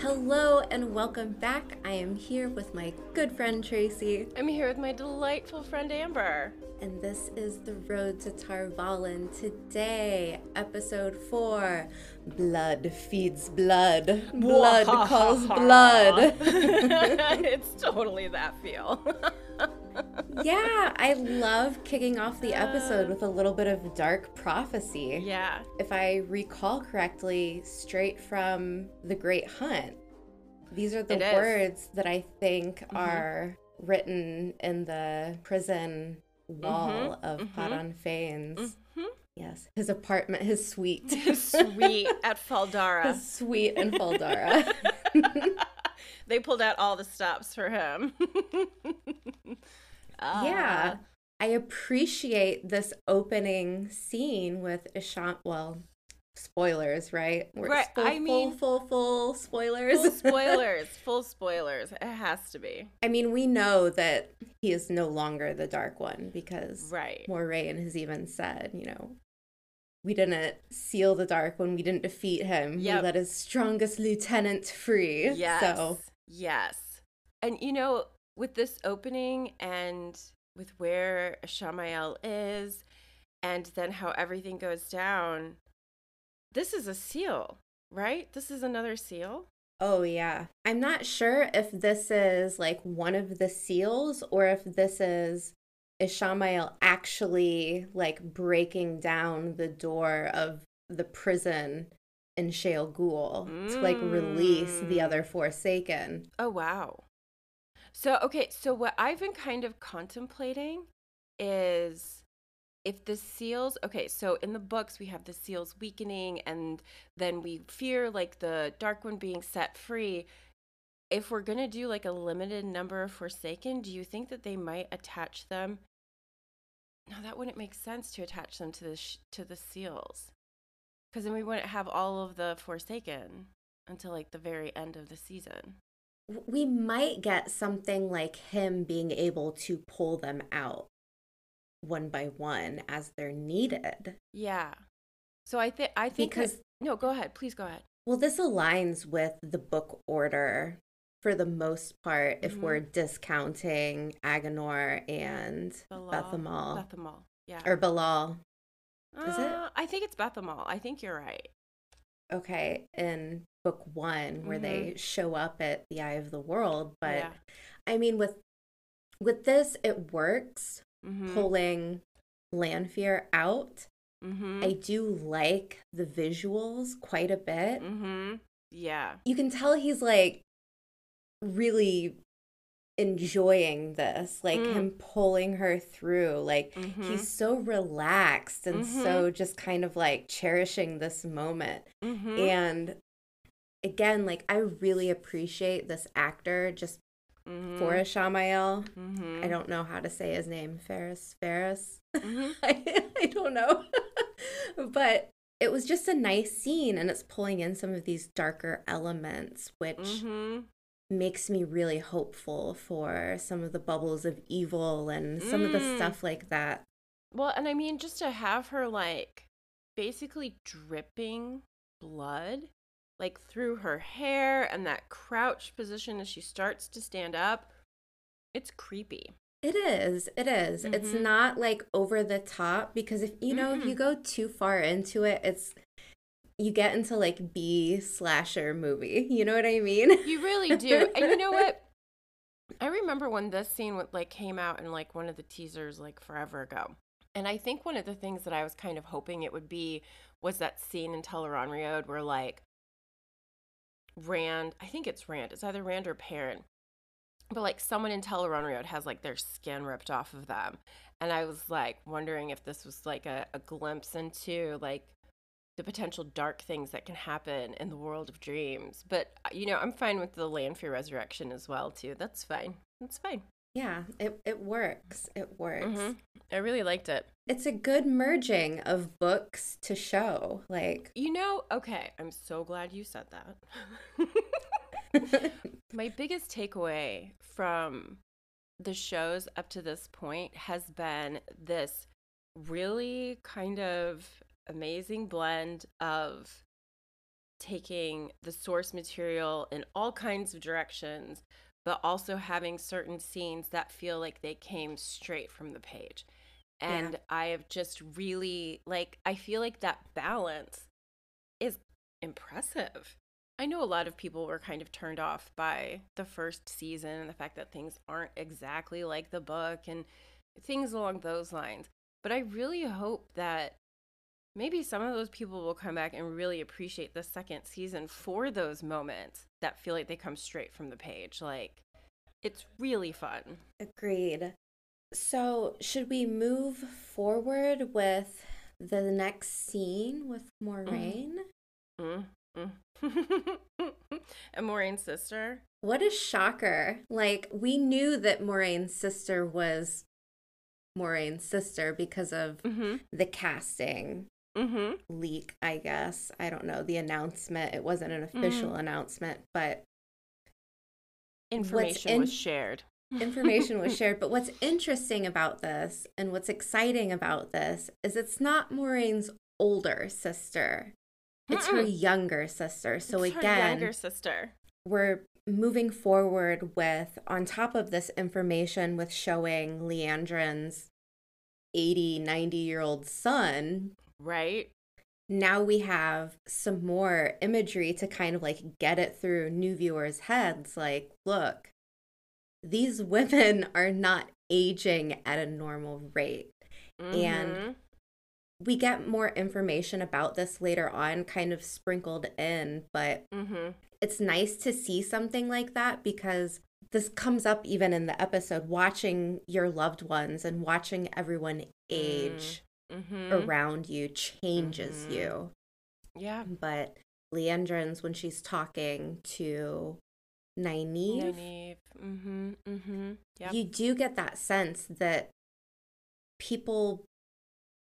Hello and welcome back. I am here with my good friend Tracy, I'm here with my delightful friend Amber. and this is The Road to Tar Valon. Today, episode 4 Blood feeds blood. Blood calls blood. it's totally that feel. yeah, I love kicking off the episode uh. with a little bit of dark prophecy. yeah. If I recall correctly, straight from The Great Hunt. These are the It is. words that I think mm-hmm. are written in the prison mm-hmm, wall of mm-hmm. Padan Fain. Yes, his apartment, his suite. Sweet at Fal Dara. his suite in Fal Dara. They pulled out all the stops for him. Yeah. Uh, I appreciate this opening scene with Ishant. Well, spoilers, right? We're Right, Full, I mean- full, full, full spoilers. Full spoilers. Full spoilers. It has to be. I mean, we know that he is no longer the Dark One because Right. Moiraine has even said, you know, we didn't seal the Dark when we didn't defeat him. Yep. We let his strongest lieutenant free. Yes. So, Yes. And you know, with this opening and with where Shamael is, and then how everything goes down, this is a seal, right? This is another seal. oh, yeah. I'm not sure if this is like one of the seals or if this is Ishamael actually like breaking down the door of the prison in Shayol Ghul to like release the Mm. other Forsaken. Oh, wow. So, okay, so what I've been kind of contemplating is if the seals, okay, so in the books we have the seals weakening and then we fear like the dark one being set free. If we're going to do like a limited number of Forsaken, do you think that they might attach them? No, that wouldn't make sense to attach them to the sh- to the seals. Cuz then we wouldn't have all of the Forsaken until like the very end of the season. We might get something like him being able to pull them out one by one as they're needed. Yeah. So I think I think that- Because- no, go ahead. Please go ahead. Well, this aligns with the book order for the most part if Mhm. we're discounting Aginor and Balal. Bethamal Bethamal. Yeah. or Balal. is it? Uh, I think it's Bethamal. I think you're right. Okay, in book 1 where they show up at the eye of the world, but Yeah. I mean with with this it works Mm-hmm. pulling Lanfear out. mm-hmm. I do like the visuals quite a bit. mm-hmm. Yeah. You can tell he's like really enjoying this, like Mm. him pulling her through. Like Mhm. he's so relaxed and Mhm. so just kind of like cherishing this moment. Mm-hmm. And again, like I really appreciate this actor just mm-hmm. for Ishamael. Mm-hmm. I don't know how to say his name. Fares. Fares. Mhm. I, I don't know. but it was just a nice scene and it's pulling in some of these darker elements, which Mm-hmm. Makes me really hopeful for some of the bubbles of evil and some of the Mm. stuff like that. Well, and I mean, just to have her like basically dripping blood, like through her hair and that crouched position as she starts to stand up, it's creepy. It is. It is. It's Mhm. not like over the top because if you know, if you go too far into it, it's you get into like B slasher movie. You know what I mean? You really do. and you know what? I remember when this scene would, like came out in like one of the teasers like forever ago. And I think one of the things that I was kind of hoping it would be was that scene in Tel'aran'rhiod where like Rand, I think it's Rand, it's either Rand or Perrin, but like someone in Tel'aran'rhiod has like their skin ripped off of them. And I was like wondering if this was like a, a glimpse into like the potential dark things that can happen in the world of dreams. But uh, you know, I'm fine with the Lanfear resurrection as well too. That's fine. That's fine. Yeah, it, it works. It works. hmm I really liked it. It's a good merging of books to show. Like, You know, okay, I'm so glad you said that. My biggest takeaway from the shows up to this point has been this really kind of amazing blend of taking the source material in all kinds of directions, but also having certain scenes that feel like they came straight from the page. And Yeah. I have just really, like, I feel like that balance is impressive. I know a lot of people were kind of turned off by the first season and the fact that things aren't exactly like the book and things along those lines. But I really hope that maybe some of those people will come back and really appreciate the second season for those moments that feel like they come straight from the page. Like, it's really fun. agreed. So, should we move forward with the next scene with Moiraine? Mm, mm. and Moiraine's sister. What a shocker. Like, we knew that Moiraine's sister was Moiraine's sister because of Mm-hmm. the casting Mm-hmm. leak, I guess. I don't know, the announcement. It wasn't an official announcement, but Information in- was shared. information was shared. But what's interesting about this and what's exciting about this is it's not Moiraine's older sister. It's her Mm-mm. younger sister. So It's her again, younger sister. we're moving forward with on top of this information with showing Liandrin's 80, 90 year old son. Right? Now we have some more imagery to kind of like get it through new viewers' heads. Like, look, these women are not aging at a normal rate. And Mhm. We get more information about this later on, kind of sprinkled in, but Mhm. it's nice to see something like that because this comes up even in the episode watching your loved ones and watching everyone age Mhm. around you changes Mhm. you Yeah. but Liandrin's when she's talking to Nynaeve, Nynaeve. Mm-hmm. Mm-hmm. Yeah. you do get that sense that people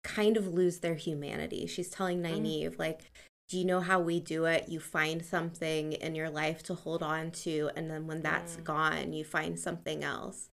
kind of lose their humanity. She's telling Mm. Nynaeve, like, do you know how we do it? You find something in your life to hold on to, and then when that's Mm. gone, you find something else.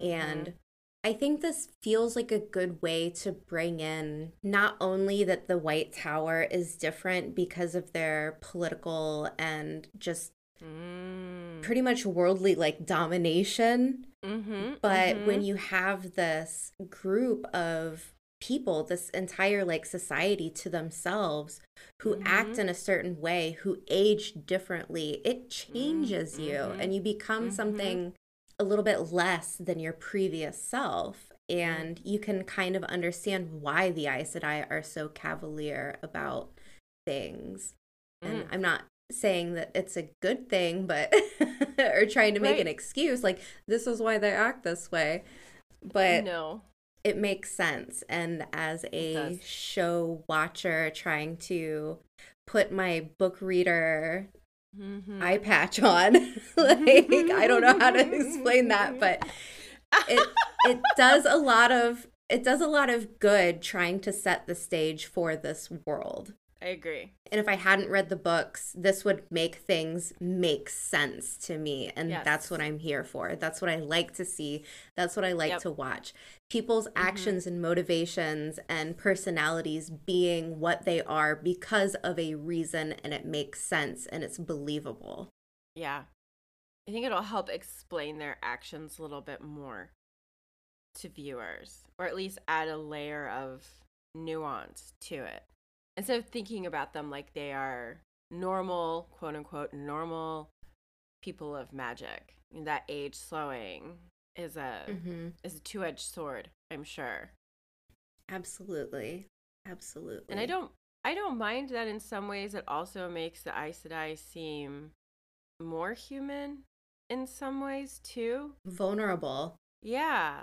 Mm-hmm. And I think this feels like a good way to bring in not only that the White Tower is different because of their political and just Mm. pretty much worldly like domination Mm-hmm. but when you have this group of people this entire like society to themselves who act Mhm. in a certain way who age differently it changes you mhm. and you become Mhm. something a little bit less than your previous self and you can kind of understand why the Aes Sedai are so cavalier about things and Mm. I'm not saying that it's a good thing, but or trying to make Right. an excuse like this is why they act this way. But no. it makes sense. And as a show watcher trying to put my book reader Mm-hmm. eye patch on, like I don't know how to explain that, but it it does a lot of it does a lot of good trying to set the stage for this world. I agree. And if I hadn't read the books, this would make things make sense to me. And Yes. that's what I'm here for. That's what I like to see. That's what I like Yep. to watch. People's mm-hmm. actions and motivations and personalities being what they are because of a reason and it makes sense and it's believable. Yeah. I think it'll help explain their actions a little bit more to viewers, or at least add a layer of nuance to it. Instead of thinking about them like they are normal, quote unquote, normal people of magic. That age slowing is a Mm-hmm. is a two edged sword, I'm sure. Absolutely. Absolutely. And I don't I don't mind that in some ways it also makes the Aes Sedai seem more human in some ways too. vulnerable. Yeah.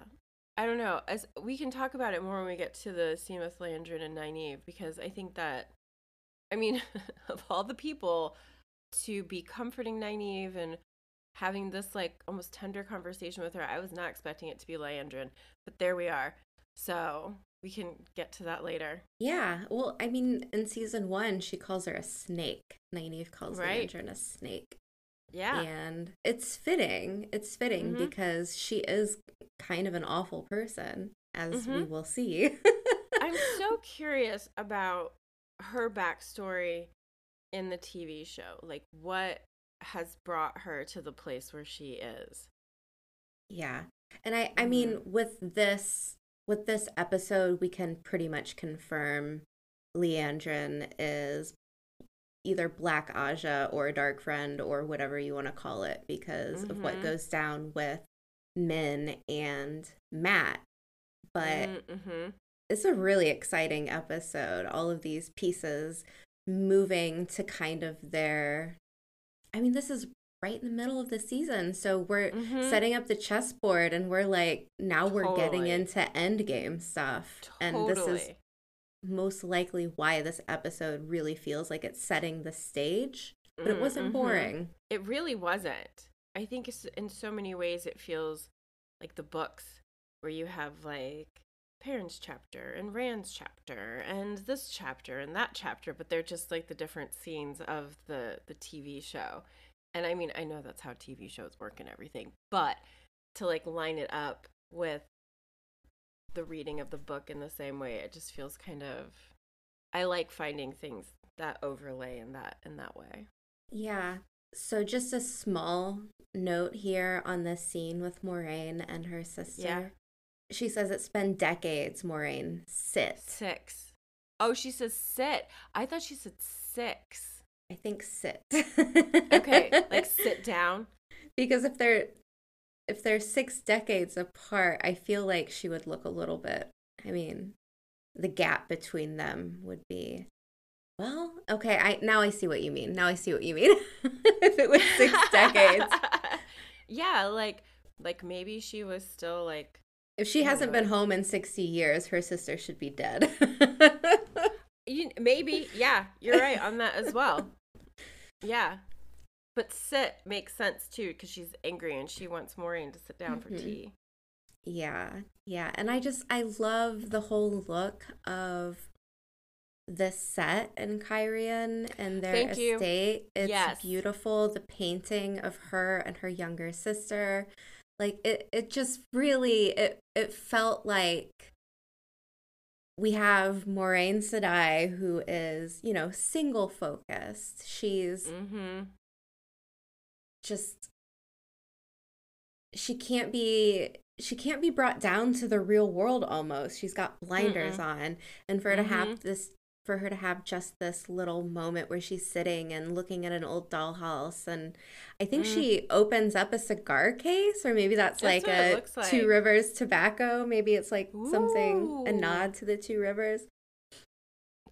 I don't know. As we can talk about it more when we get to the scene with Liandrin and Nynaeve because I think that I mean, of all the people to be comforting Nynaeve and having this like almost tender conversation with her, I was not expecting it to be Liandrin, but there we are. So we can get to that later. Yeah. Well, I mean, in season one, she calls her a snake. Nynaeve calls right. Liandrin a snake. Yeah. And it's fitting. It's fitting mm-hmm. because she is kind of an awful person, as mm-hmm. we will see. I'm so curious about her backstory in the TV show. Like, what has brought her to the place where she is? Yeah. And I, I mean, mm-hmm. with this with this episode, we can pretty much confirm Liandrin is either Black Ajah or a Dark Friend or whatever you want to call it because mm-hmm. of what mm-hmm. goes down with Min and Mat. But mm-hmm. it's a really exciting episode. All of these pieces moving to kind of their. I mean, this is right in the middle of the season. So we're mm-hmm. setting up the chessboard and we're like, now we're getting into end game stuff. Totally. And this is most likely why this episode really feels like it's setting the stage, but it wasn't mm-hmm. boring. It really wasn't. I think in so many ways it feels like the books where you have like Perrin's chapter and Rand's chapter and this chapter and that chapter, but they're just like the different scenes of the the TV show. And I mean, I know that's how TV shows work and everything, but to like line it up with the reading of the book in the same way, it just feels kind of I like finding things that overlay in that in that way. Yeah. So just a small note here on this scene with Moiraine and her sister. Yeah. She says it's been decades, Moiraine. Sit. Six. Oh, she says sit. I thought she said six. I think sit. okay, like sit down. Because if they're if they're six decades apart, I feel like she would look a little bit. I mean, the gap between them would be. Well, okay. I now I see what you mean. Now I see what you mean. if it was six decades. Yeah, like like maybe she was still like. If she hasn't know. been home in sixty years, her sister should be dead. You, maybe, yeah, you're right on that as well. Yeah. But sit makes sense too because she's angry and she wants Moiraine to sit down mm-hmm. for tea. Yeah, yeah. And I just, I love the whole look of the set in Cairhien and their Thank estate. You. It's yes. beautiful. The painting of her and her younger sister. Like it, it just really, it, it felt like we have Moiraine Sedai, who is, you know, single focused. She's mm-hmm. Just she can't be she can't be brought down to the real world almost. She's got blinders Mm-mm. on. And for her mm-hmm. to have mm-hmm. this for her to have just this little moment where she's sitting and looking at an old dollhouse and i think mm. she opens up a cigar case or maybe that's, that's like a like. two rivers tobacco maybe it's like Ooh. something a nod to the two rivers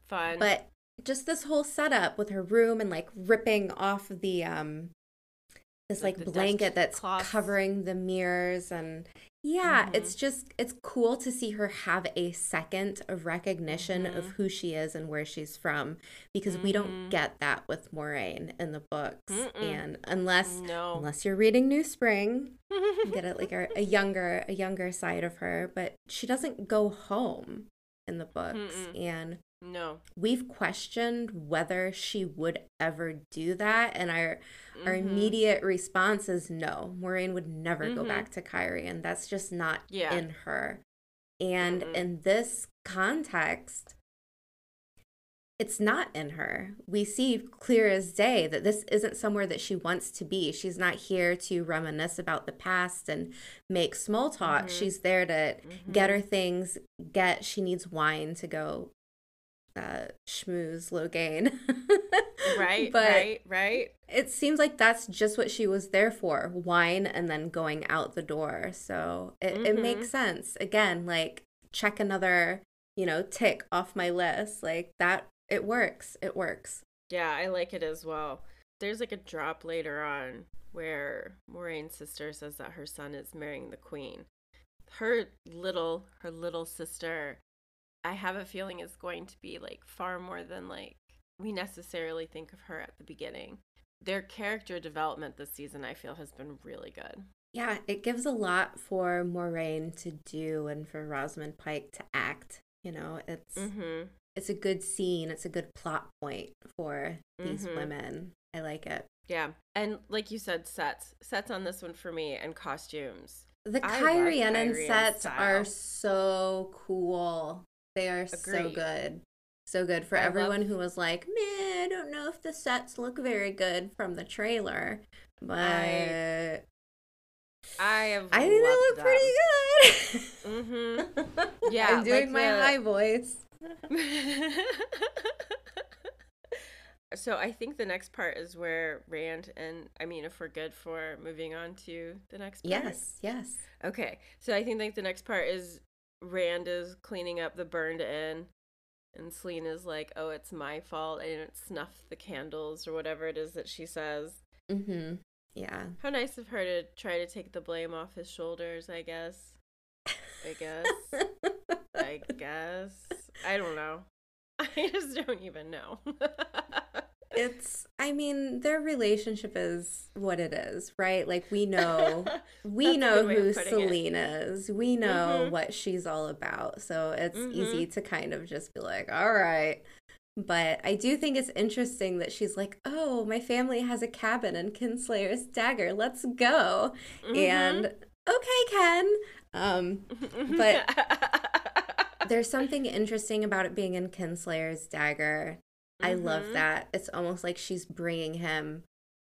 fun but just this whole setup with her room and like ripping off the um this like, like blanket that's covering the mirrors and yeah, mm-hmm. it's just it's cool to see her have a second of recognition mm-hmm. of who she is and where she's from because mm-hmm. we don't mm-hmm. get that with Moiraine in the books. Mm-mm. And unless no. unless you're reading New Spring, you get it like a, a, younger a younger side of her, but she doesn't go home in the books Mm-mm. and no. We've questioned whether she would ever do that and our mm-hmm. our immediate response is no. Moiraine would never mm-hmm. go back to Cairhien. And That's just not yeah. in her. And mm-hmm. in this context, it's not in her. We see clear as day that this isn't somewhere that she wants to be. She's not here to reminisce about the past and make small talk. Mm-hmm. She's there to mm-hmm. get her things, get she needs wine to go uh, schmooze Logain. right, but right, right. It seems like that's just what she was there for wine and then going out the door. So it, mm-hmm. it makes sense. Again, like check another, you know, tick off my list. Like that, it works. It works. Yeah, I like it as well. There's like a drop later on where Moiraine's sister says that her son is marrying the queen. Her little, her little sister I have a feeling is going to be like far more than like we necessarily think of her at the beginning. Their character development this season, I feel, has been really good. Yeah, it gives a lot for Moiraine to do and for Rosamund Pike to act. You know, it's Mm-hmm. it's a good scene. It's a good plot point for these Mhm. women. I like it. Yeah. And like you said, sets. Sets on this one for me and costumes. The I love Cairhienin sets style. are so cool. They are so good. So good for I love- everyone who was like, "Man, I don't know if the sets look very good from the trailer." But I- I have I think they look pretty good. Mm-hmm. Yeah, I'm doing like my the- high voice. so I think the next part is where Rand and I mean if we're good for moving on to the next part. Yes, yes. Okay. So I think like the next part is Rand is cleaning up the burned inn and Selene is like, "Oh, it's my fault. I didn't snuff the candles or whatever it is that she says." Mm-hmm. Yeah. How nice of her to try to take the blame off his shoulders, I guess. I guess. I guess. I don't know. I just don't even know. it's I mean, their relationship is what it is, right? Like we know we know good way of who putting it. Is. We know Mhm. what she's all about. So it's Mhm. easy to kind of just be like, all right. But I do think it's interesting that she's like, oh, my family has a cabin in Kinslayer's Dagger. Let's go. Mm-hmm. And okay, Ken. Um, but- there's something interesting about it being in Kinslayer's Dagger. I love Mhm. that. It's almost like she's bringing him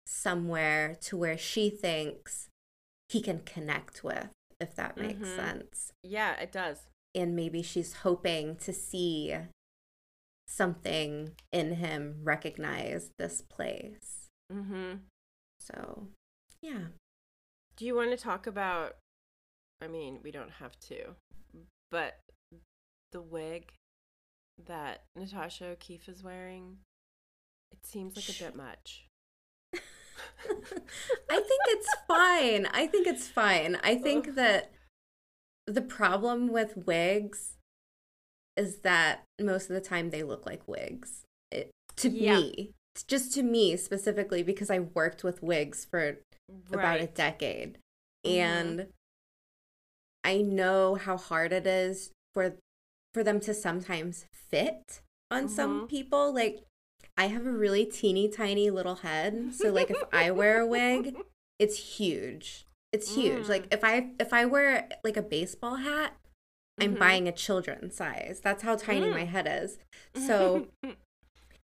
somewhere to where she thinks he can connect with, if that makes Mhm. sense. Yeah, it does. And maybe she's hoping to see something in him recognize this place. Mm-hmm. So, yeah. Do you want to talk about? I mean, we don't have to, but the wig that Natasha O'Keeffe is wearing, it seems like a bit much. I think it's fine. I think it's fine. I think that the problem with wigs is that most of the time they look like wigs. It, to Yeah. me, it's just to me specifically because I worked with wigs for about a Right. decade. Mhm. And I know how hard it is for for them to sometimes fit on some Mhm. people. Like I have a really teeny tiny little head. So like if I wear a wig, it's huge. It's huge. Mm. Like if I if I wear like a baseball hat, I'm Mhm. buying a children's size. That's how tiny Mm. my head is. So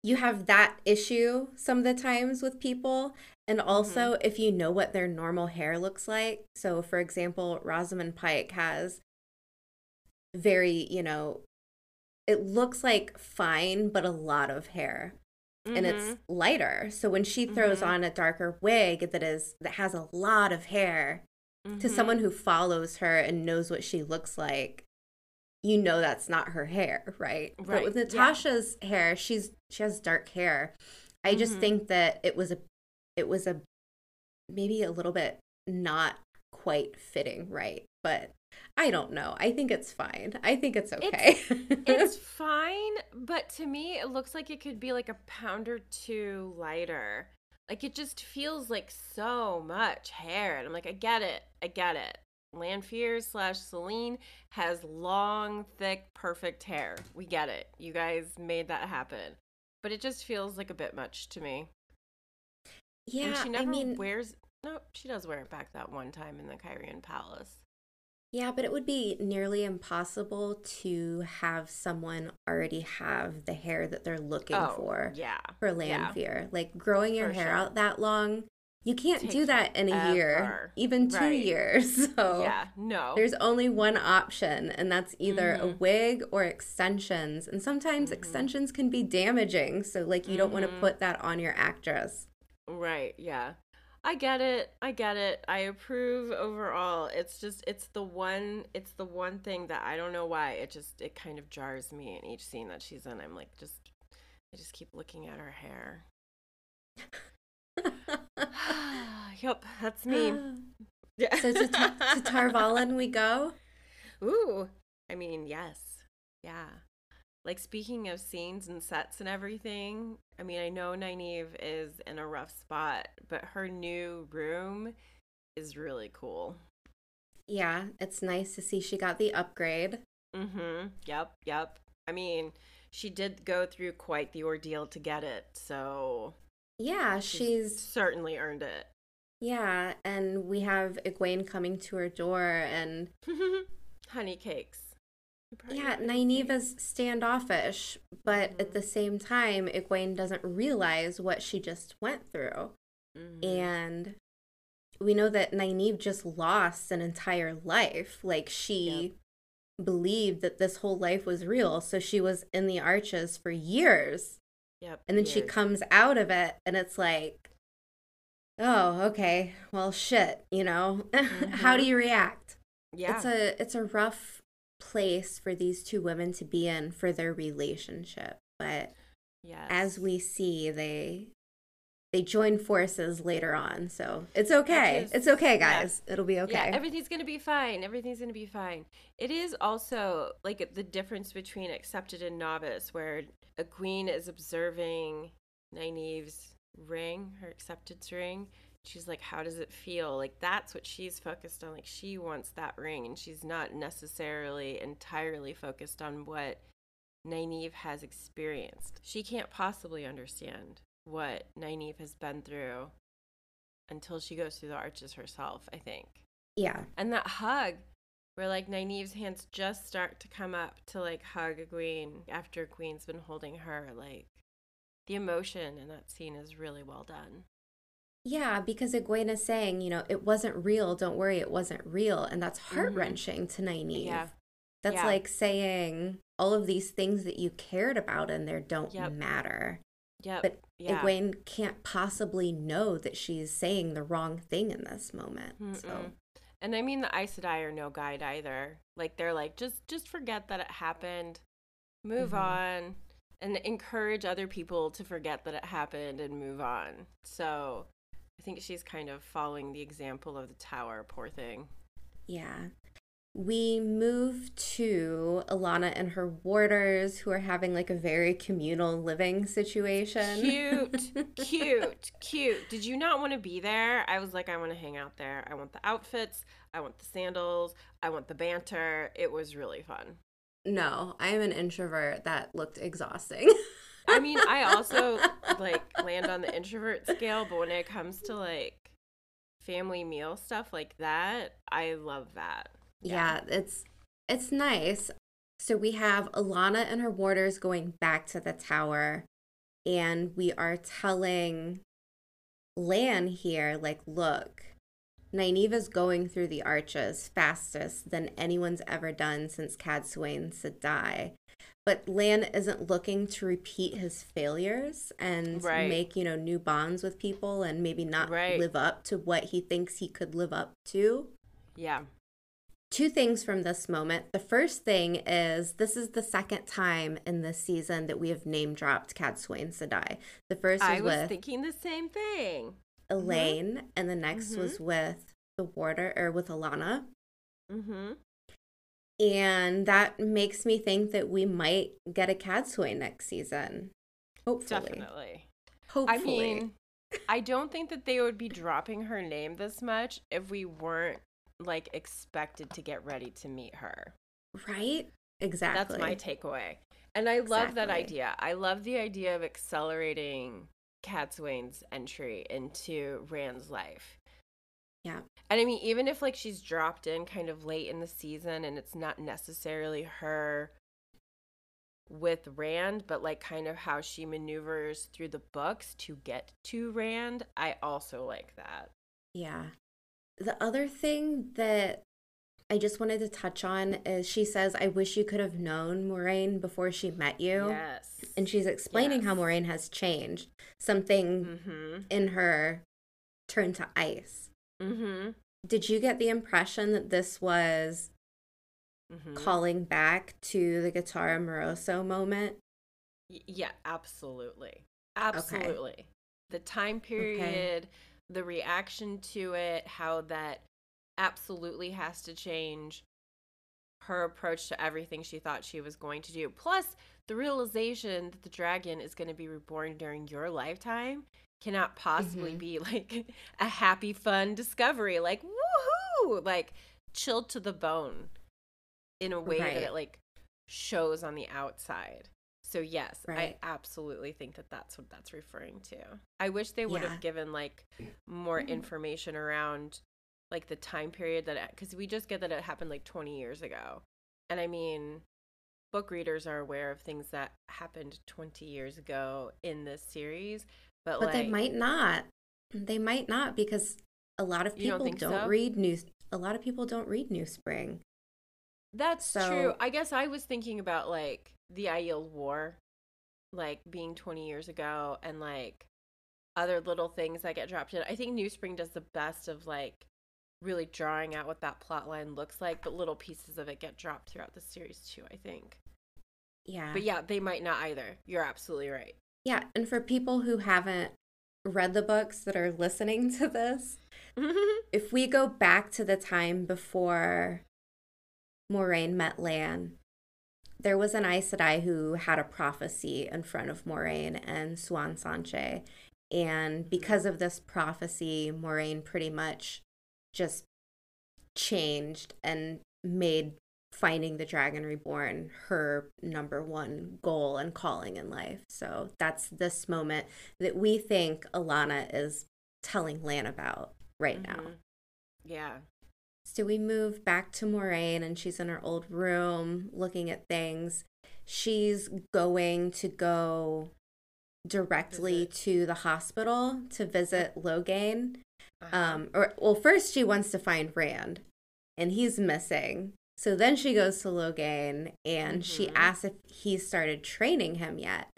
you have that issue some of the times with people. And also, if you know what their normal hair looks like. So, for example, Rosamund Pike has very, you know, it looks like fine, but a lot of hair. And it's Mhm. lighter. So when she throws Mhm. on a darker wig that is that has a lot of hair to Mhm. someone who follows her and knows what she looks like, you know that's not her hair, right? right. But with yeah. Natasha's hair, she's she has dark hair. I just Mhm. think that it was a it was a maybe a little bit not quite fitting right, but I don't know. I think it's fine. I think it's okay. it's fine, but to me, it looks like it could be like a pound or two lighter. Like it just feels like so much hair, and I'm like, I get it, I get it. Lanfear slash Selene has long, thick, perfect hair. We get it. You guys made that happen, but it just feels like a bit much to me. yeah, and she never I mean, wears. No, she does wear it back that one time in the Cairhien Palace. Yeah, but it would be nearly impossible to have someone already have the hair that they're looking Oh, for yeah, for yeah. Lanfear. Like growing your For hair sure. out that long, you can't do that in a year, forever. even two Right. years. So yeah, no. there's only one option, and that's either a Mhm. wig or extensions. And sometimes Mhm. extensions can be damaging. So, like, you don't want to put that on your actress. Right, yeah. I get it. I get it. I approve overall. It's just it's the one it's the one thing that I don't know why it just it kind of jars me in each scene that she's in. I'm like just I just keep looking at her hair. yep, that's me. Yeah. so, to, Ta- to Tar Valon we go. Ooh. I mean, yes. Yeah. Like speaking of scenes and sets and everything, I mean, I know Nynaeve is in a rough spot, but her new room is really cool. Yeah, it's nice to see she got the upgrade. Mm-hmm. Yep, yep. I mean, she did go through quite the ordeal to get it, so Yeah, she's certainly earned it. yeah, and we have Egwene coming to her door and Honey cakes. Yeah, got Nynaeve cakes. is standoffish, but at the same time, Egwene doesn't realize what she just went through. Mhm. And we know that Nynaeve just lost an entire life. Like she believed that this whole life was real, so she was in the arches for years. Yep. And then she comes out of it and it's like, oh, okay, well shit, you know? How do Mhm. you react? Yeah. It's a it's a rough place for these two women to be in for their relationship. But yes. as we see, they they join forces later on. So it's okay. is- it's okay, yeah. guys. It'll be okay. Yeah, everything's gonna be fine. Everything's gonna be fine. It is also like the difference between accepted and novice, where Egwene is observing Nynaeve's ring, her acceptance ring. She's like, how does it feel? Like that's what she's focused on. Like she wants that ring, and she's not necessarily entirely focused on what Nynaeve has experienced. She can't possibly understand what Nynaeve has been through until she goes through the arches herself, I think. yeah. And that hug, where like Nynaeve's hands just start to come up to like hug Egwene after Egwene's been holding her, like the emotion in that scene is really well done. Yeah, because Egwene is saying, you know, it wasn't real. Don't worry, it wasn't real. And that's heart wrenching to Nynaeve. Yeah. That's Yeah. like saying all of these things that you cared about in there don't Yep. matter. Yep. But yeah. Egwene can't possibly know that she's saying the wrong thing in this moment. So. And I mean the Aes Sedai are no guide either. Like they're like just just forget that it happened, move Mhm. on, and encourage other people to forget that it happened and move on. So I think she's kind of following the example of the tower. Poor thing. yeah. We move to Alanna and her warders who are having like a very communal living situation. Cute, cute, cute. Did you not want to be there? I was like, I want to hang out there. I want the outfits. I want the sandals. I want the banter. It was really fun. No, I am an introvert. That looked exhausting. I mean, I also like land on the introvert scale, but when it comes to like family meal stuff like that, I love that. yeah, it's it's nice. So we have Alanna and her warders going back to the tower, and we are telling Lan here, like, look, Nynaeve's going through the arches fastest than anyone's ever done since Cadsuane Sedai. But Lan isn't looking to repeat his failures and Right. make, you know, new bonds with people and maybe not Right. live up to what he thinks he could live up to Yeah. two things from this moment. The first thing is this is the second time in this season that we have name dropped Cadsuane Sedai. The first was, I was with thinking the same thing. Elayne, and the next Mhm. was with the warder or with Alanna. Mm-hmm. And that makes me think that we might get a Cadsuane next season. Hopefully. Definitely. Hopefully. I mean, I don't think that they would be dropping her name this much if we weren't like expected to get ready to meet her. right? Exactly. That's my takeaway. And I love that idea. I love the idea of accelerating Cadsuane's entry into Rand's life. Yeah. And I mean, even if like she's dropped in kind of late in the season and it's not necessarily her with Rand, but like kind of how she maneuvers through the books to get to Rand, I also like that. Yeah. The other thing that I just wanted to touch on is she says, I wish you could have known Moiraine before she met you. Yes. And she's explaining how Yes. Moiraine has changed. Something Mm-hmm. in her turned to ice. Mm-hmm. Did you get the impression that this was mm-hmm. calling back to the Gitara Moroso moment? Y- Yeah, absolutely. Absolutely. The time period, the reaction to it, how that absolutely has to change. her approach to everything she thought she was going to do. Plus, the realization that the dragon is going to be reborn during your lifetime cannot possibly Mm-hmm. be like a happy, fun discovery. Like, woohoo! Like, chilled to the bone in a way Right. that it like shows on the outside. So, yes, Right. I absolutely think that that's what that's referring to. I wish they would Yeah. have given like more Mhm. information around like the time period that because we just get that it happened like 20 years ago and i mean book readers are aware of things that happened 20 years ago in this series but, But like they might not. They might not because a lot of You don't people don't, so? read news. A lot of people don't read New Spring. that's So- true i guess i was thinking about like the aiel war like being 20 years ago and like other little things that get dropped in i think new spring does the best of like really drawing out what that plot line looks like but little pieces of it get dropped throughout the series too i think Yeah. But yeah, they might not either. You're absolutely right. Yeah, and for people who haven't read the books that are listening to this, if we go back to the time before Moiraine met Lan, there was an Aes Sedai who had a prophecy in front of Moiraine and Siuan Sanche. And because of this prophecy, Moiraine pretty much just changed and made finding the dragon reborn her number one goal and calling in life. So that's this moment that we think Alanna is telling Lan about right now. Mhm. Yeah. So we move back to Moiraine and she's in her old room looking at things. She's going to go directly Visit. to the hospital to visit Logain. Uh-huh. Um, or well, first she wants to find Rand, and he's missing. So then she goes to Logain and she Mhm. asks if he started training him yet.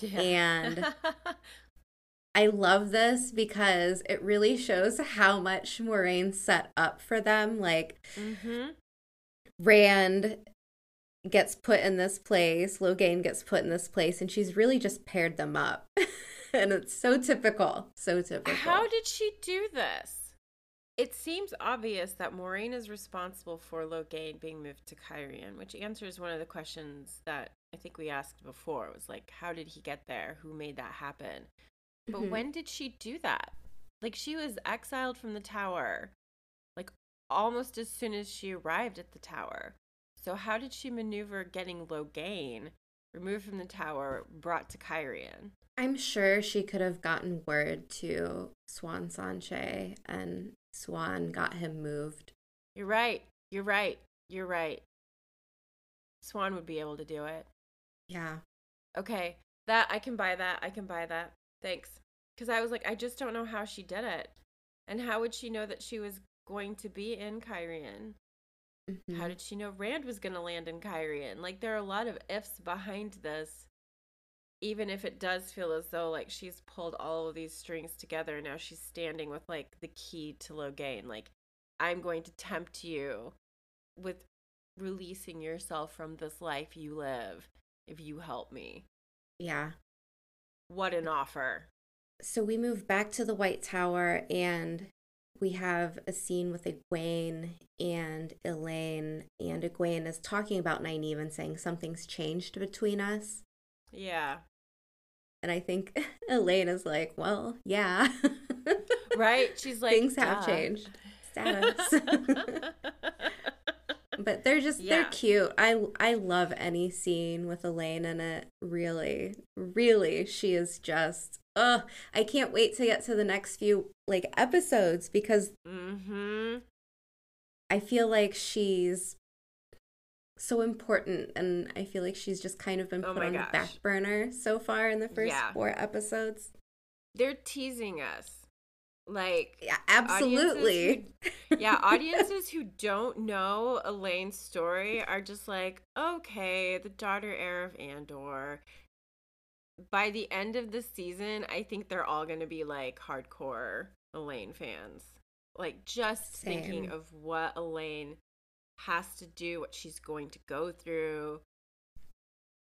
Yeah. And I love this because it really shows how much Moiraine set up for them. Like mm-hmm. Rand gets put in this place, Logain gets put in this place, and she's really just paired them up. and it's so typical. So typical. How did she do this? It seems obvious that Moiraine is responsible for Logain being moved to Cairhien, which answers one of the questions that I think we asked before. It was like, how did he get there? Who made that happen? But Mhm. when did she do that? Like, she was exiled from the tower, like, almost as soon as she arrived at the tower. So, how did she maneuver getting Logain removed from the tower, brought to Cairhien? I'm sure she could have gotten word to Siuan Sanche and Siuan got him moved. You're right. You're right. You're right. Siuan would be able to do it. Yeah. Okay. That I can buy that. I can buy that. Thanks. Cuz I was like I just don't know how she did it. And how would she know that she was going to be in Cairhien? Mhm. How did she know Rand was going to land in Cairhien? Like there are a lot of ifs behind this. Even if it does feel as though like she's pulled all of these strings together, and now she's standing with like the key to Logain. Like I'm going to tempt you with releasing yourself from this life you live if you help me. yeah. What an offer. So we move back to the White Tower and we have a scene with Egwene and Elayne. And Egwene is talking about Nynaeve and saying something's changed between us. Yeah. And I think Elayne is like, well, yeah. Right? She's like Things have "Duh." changed. Status. but they're just they're cute. I I love any scene with Elayne in it. Really, really, she is just. Ugh, I can't wait to get to the next few like episodes because mhm. I feel like she's so important, and I feel like she's just kind of been Oh put my on gosh. the back burner so far in the first Yeah. four episodes. They're teasing us. Like Yeah, absolutely. yeah, audiences who don't know Elayne's story are just like, okay, the daughter heir of Andor. By the end of the season, I think they're all going to be like hardcore Elayne fans. Like just thinking of what Elayne has to do, what she's going to go through.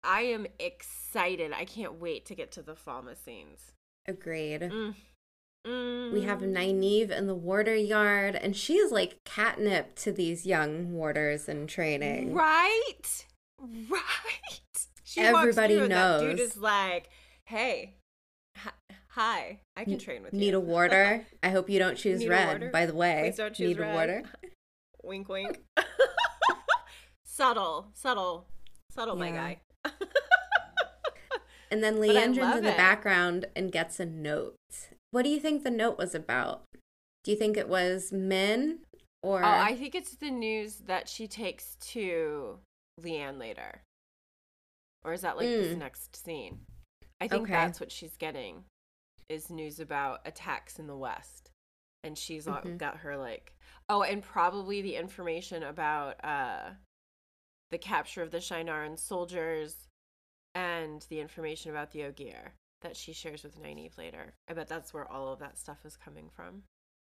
I am excited. I can't wait to get to the Falme scenes. Agreed. Mm. We have Nynaeve in the warder yard, and she's like catnip to these young warders in training. Right? Right. She Everybody and that dude is like, hey, hi, hi, I can train with you. Need a warder? I hope you don't choose Need red, by the way. Please don't choose Need red. a warder? Wink, wink. subtle, subtle, subtle, my guy. And then Liandrin's in the it. background and gets a note. What do you think the note was about? Do you think it was men or Oh, I think it's the news that she takes to Leane later. Or is that like this Mm. next scene? I think Okay. that's what she's getting is news about attacks in the West. And she's Mhm. got her like oh, and probably the information about uh the capture of the Shienaran soldiers and the information about the Ogier that she shares with Nynaeve later. I bet that's where all of that stuff is coming from.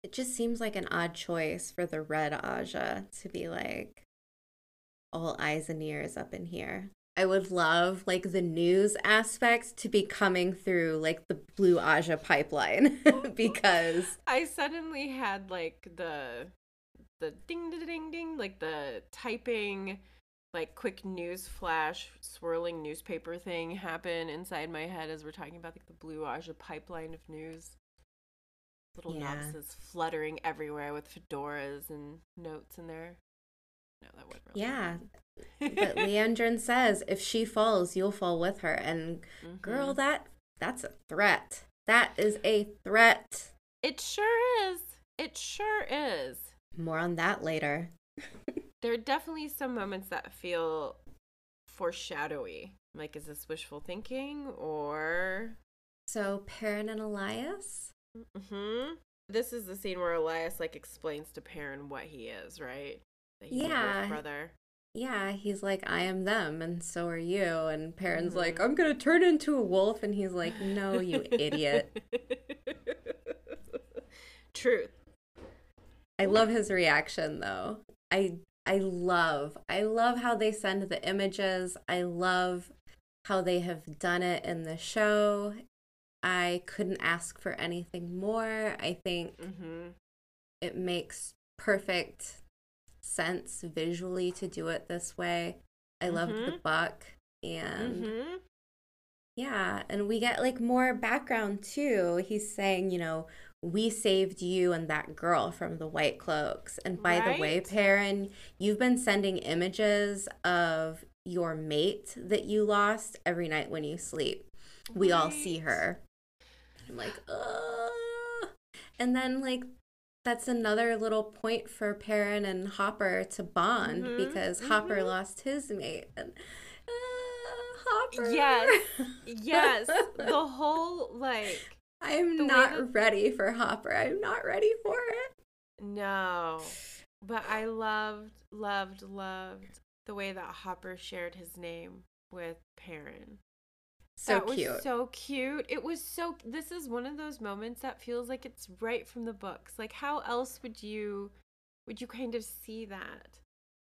it just seems like an odd choice for the red Ajah to be like all eyes and ears up in here. I would love like the news aspect to be coming through like the blue Ajah pipeline because I suddenly had like the the ding ding ding ding like the typing like quick news flash swirling newspaper thing happen inside my head as we're talking about like the blue Ajah pipeline of news. Little Yeah. novices fluttering everywhere with fedoras and notes in there. No, that wouldn't really. yeah. But Liandrin says if she falls, you'll fall with her and Mhm. girl that that's a threat. That is a threat. It sure is. It sure is. More on that later. there are definitely some moments that feel foreshadowy. Like, is this wishful thinking or? So Perrin and Elyas? Hmm. This is the scene where Elyas like explains to Perrin what he is, right? That he's a wolf Yeah. brother. Yeah, he's like, I am them, and so are you. And Perrin's Mhm. like, I'm gonna turn into a wolf, and he's like, No, you idiot. Truth. I love his reaction though. I I love I love how they send the images. I love how they have done it in the show. I couldn't ask for anything more. I think Mm-hmm. it makes perfect sense visually to do it this way. I loved the buck and Mm-hmm. yeah, and we get like more background too. He's saying, you know, we saved you and that girl from the white cloaks. And by the way, Right. Perrin, you've been sending images of your mate that you lost every night when you sleep. We all see her. I'm like, uh and then like that's another little point for Perrin and Hopper to bond Mhm, because Hopper mhm. lost his mate and uh, Hopper. Yes. Yes. The whole like I'm the not that- ready for Hopper. I'm not ready for it. No. But I loved, loved, loved the way that Hopper shared his name with Perrin. So that cute. Was so cute. It was so. This is one of those moments that feels like it's right from the books. Like, how else would you, would you kind of see that,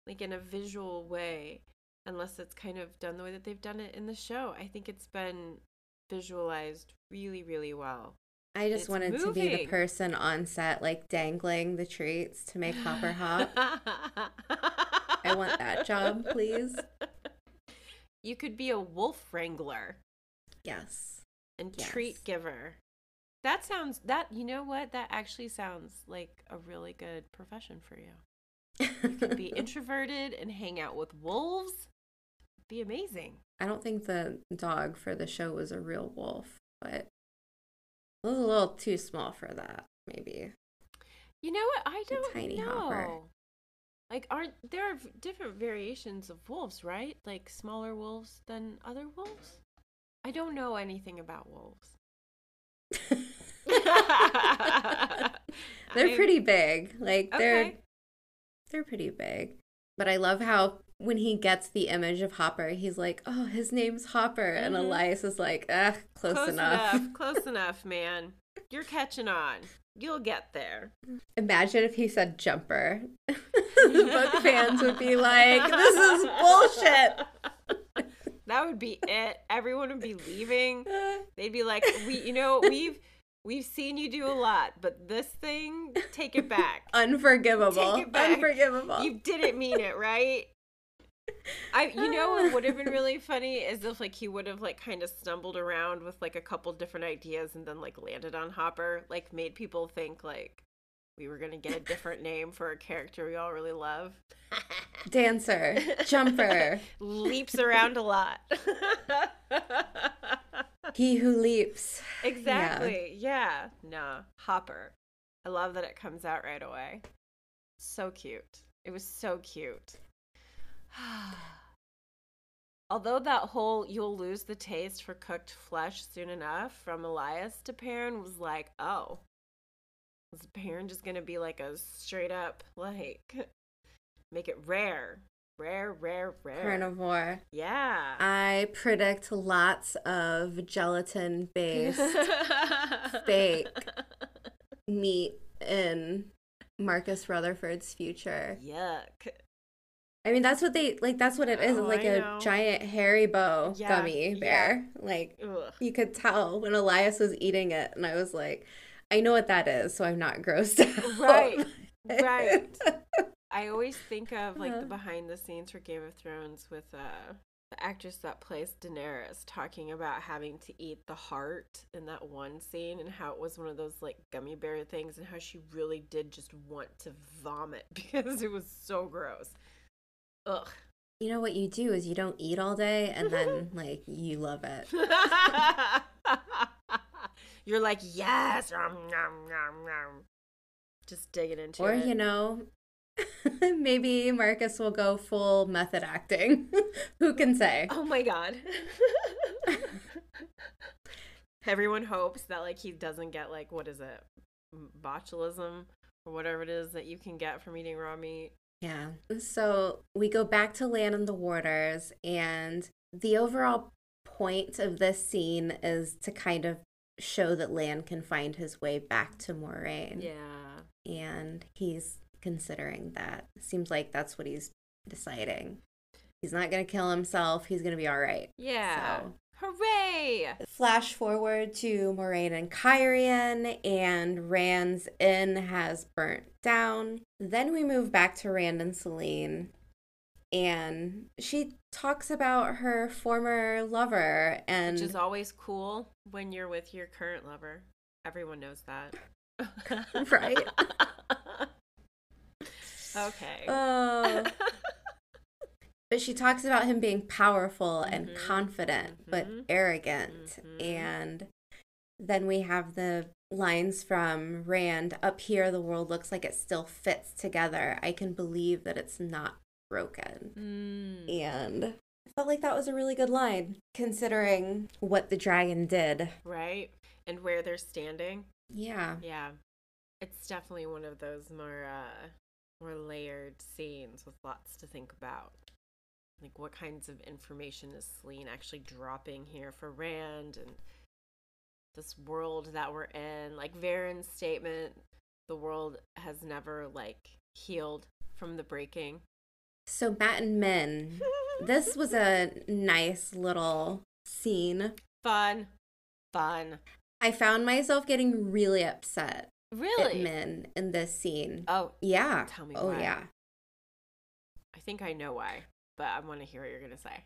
like in a visual way, unless it's kind of done the way that they've done it in the show? I think it's been visualized really, really well. I just it's wanted to be the person on set, like dangling the treats to make Hopper hop. I want that job, please. You could be a wolf wrangler Yes. and Yes. treat giver. That sounds that you know what? That actually sounds like a really good profession for you. You could be introverted and hang out with wolves. Be amazing. I don't think the dog for the show was a real wolf, but it was a little too small for that, maybe. You know what? I don't tiny know. hopper. Like, aren't there are different variations of wolves, right? Like smaller wolves than other wolves. I don't know anything about wolves. they're I'm- pretty big. Like they're Okay. they're pretty big. But I love how when he gets the image of Hopper, he's like, "Oh, his name's Hopper," and Mhm. Elyas is like, "Ah, close, enough." Close enough, man. You're catching on. You'll get there. Imagine if he said Jumper. the book fans would be like, "This is bullshit." That would be it. Everyone would be leaving. They'd be like, "We, you know, we've We've seen you do a lot, but this thing, take it back. Unforgivable. Take it back. Unforgivable. You didn't mean it, right? I you know what would have been really funny is if like he would have like kind of stumbled around with like a couple different ideas and then like landed on Hopper, like made people think like we were gonna get a different name for a character we all really love. Dancer, jumper, Leaps around a lot. he who leaps. exactly. Yeah. Nah. Hopper. I love that it comes out right away. So cute. It was so cute. Although that whole you'll lose the taste for cooked flesh soon enough from Elyas to Perrin was like, oh, is Perrin just gonna be like a straight up like make it rare, rare, rare, rare? Carnivore. Yeah. I predict lots of gelatin based fake meat in Marcus Rutherford's future. Yuck. I mean, that's what they like. That's what it is. Oh, It's like I a know. giant Haribo Yeah, gummy yeah. bear. Like Ugh. you could tell when Elyas was eating it, and I was like, I know what that is, so I'm not grossed out. Right. Right. I always think of like the Uh. behind the scenes for Game of Thrones with uh the actress that plays Daenerys talking about having to eat the heart in that one scene and how it was one of those like gummy bear things and how she really did just want to vomit because it was so gross. Ugh. You know what you do is you don't eat all day, and then like you love it. You're like, yes, nom, nom, nom, nom. just digging into Or it. Or, you know, maybe Marcus will go full method acting. Who can say? Oh my god. Everyone hopes that like he doesn't get like what is it? Botulism or whatever it is that you can get from eating raw meat. Yeah. So we go back to Lan in the Waters, and the overall point of this scene is to kind of show that Lan can find his way back to Moiraine. Yeah. And he's considering that. Seems like that's what he's deciding. He's not going to kill himself. He's going to be all right. Yeah. So- Hooray! Flash forward to Moiraine and Cairhien, and Rand's inn has burnt down. Then we move back to Rand and Selene, and she talks about her former lover and Which is always cool when you're with your current lover. Everyone knows that. Right. okay. oh but she talks about him being powerful and Mhm, confident but mhm, arrogant mhm. and then we have the lines from rand up here the world looks like it still fits together i can believe that it's not broken Mm, and i felt like that was a really good line considering what the dragon did right? And where they're standing. yeah Yeah. It's definitely one of those more uh more layered scenes with lots to think about. Like what kinds of information is Selene actually dropping here for Rand and this world that we're in. Like Verin's statement, the world has never like healed from the breaking. so mat and min this was a nice little scene fun. Fun. I found myself getting really upset at Really? Min in this scene. Oh, yeah. tell me Oh why. yeah. I think I know why, but I want to hear what you're going to say.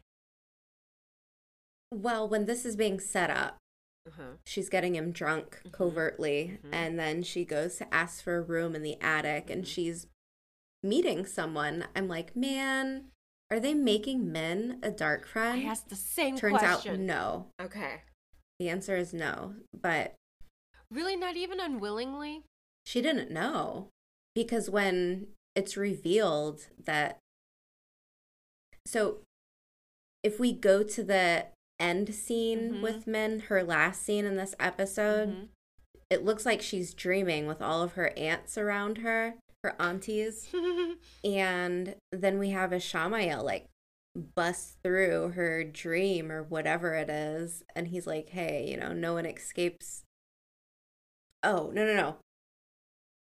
Well, when this is being set up, Uh-huh. she's getting him drunk Mhm. covertly, Mhm. and then she goes to ask for a room in the attic, and Mhm. she's meeting someone. I'm like, man, are they making Min a dark friend? I asked the same Turns question. out no. Okay. The answer is no. But Really, not even unwillingly? she didn't know because when it's revealed that so if we go to the end scene Mhm. with Min, her last scene in this episode, Mhm. it looks like she's dreaming with all of her aunts around her, her aunties, and then we have Ishamael like bust through her dream or whatever it is, and he's like, "Hey, you know, no one escapes." Oh no no no!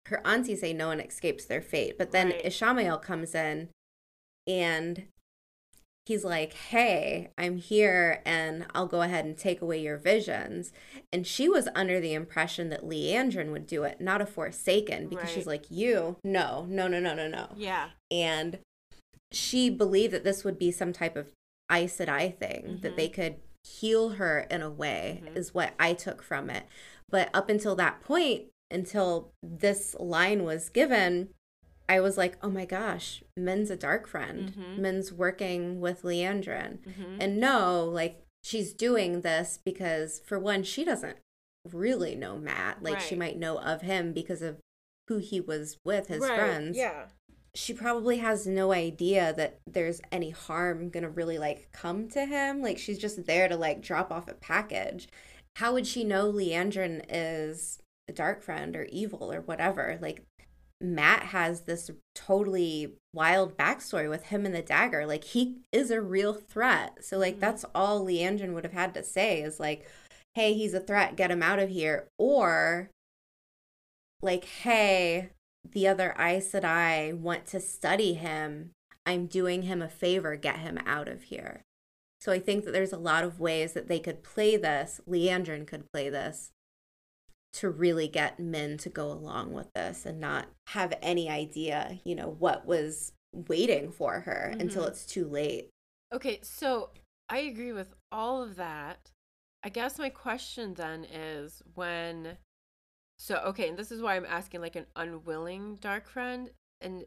Her aunties say no one escapes their fate, but then Right. Ishamael comes in, and he's like, Hey, I'm here and I'll go ahead and take away your visions. And she was under the impression that Liandrin would do it, not a Forsaken, because Right. she's like, You, no, no, no, no, no, no. Yeah. And she believed that this would be some type of Aes Sedai thing, that Mhm. they could heal her in a way, Mhm. is what I took from it. But up until that point, until this line was given, I was like, oh my gosh, Min's a dark friend. Mhm. Min's working with Liandrin. hmm And no, like she's doing this because for one, she doesn't really know Mat. Like she might know of him because of who he was with, his right. friends. Yeah. She probably has no idea that there's any harm gonna really like come to him. Like she's just there to like drop off a package. How would she know Liandrin is a dark friend or evil or whatever? Like Mat has this totally wild backstory with him and the dagger. Like he is a real threat. So like Mhm. that's all Liandrin would have had to say is like, hey, he's a threat, get him out of here. Or like, hey, the other Aes Sedai want to study him. I'm doing him a favor, get him out of here. So I think that there's a lot of ways that they could play this. Liandrin could play this to really get Min to go along with this and not have any idea, you know, what was waiting for her until Mhm. it's too late. Okay, so I agree with all of that. I guess my question then is when so okay, and this is why I'm asking like an unwilling dark friend and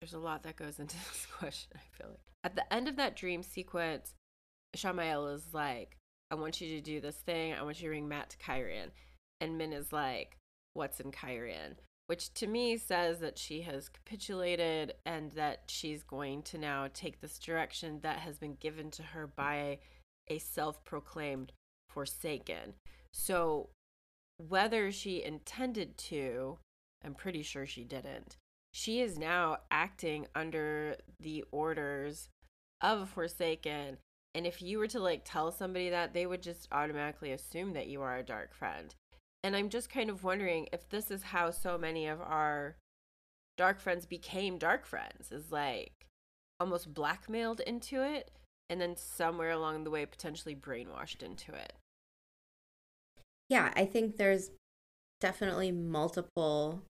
there's a lot that goes into this question, I feel like. At the end of that dream sequence, Ishamael is like, I want you to do this thing. I want you to bring Mat to Cairhien. And Min is like, What's in Cairhien? Which to me says that she has capitulated and that she's going to now take this direction that has been given to her by a self proclaimed Forsaken. So, whether she intended to, I'm pretty sure she didn't. She is now acting under the orders of Forsaken. And if you were to like tell somebody that, they would just automatically assume that you are a dark friend. And I'm just kind of wondering if this is how so many of our dark friends became dark friends, is like almost blackmailed into it and then somewhere along the way potentially brainwashed into it. Yeah, I think there's definitely multiple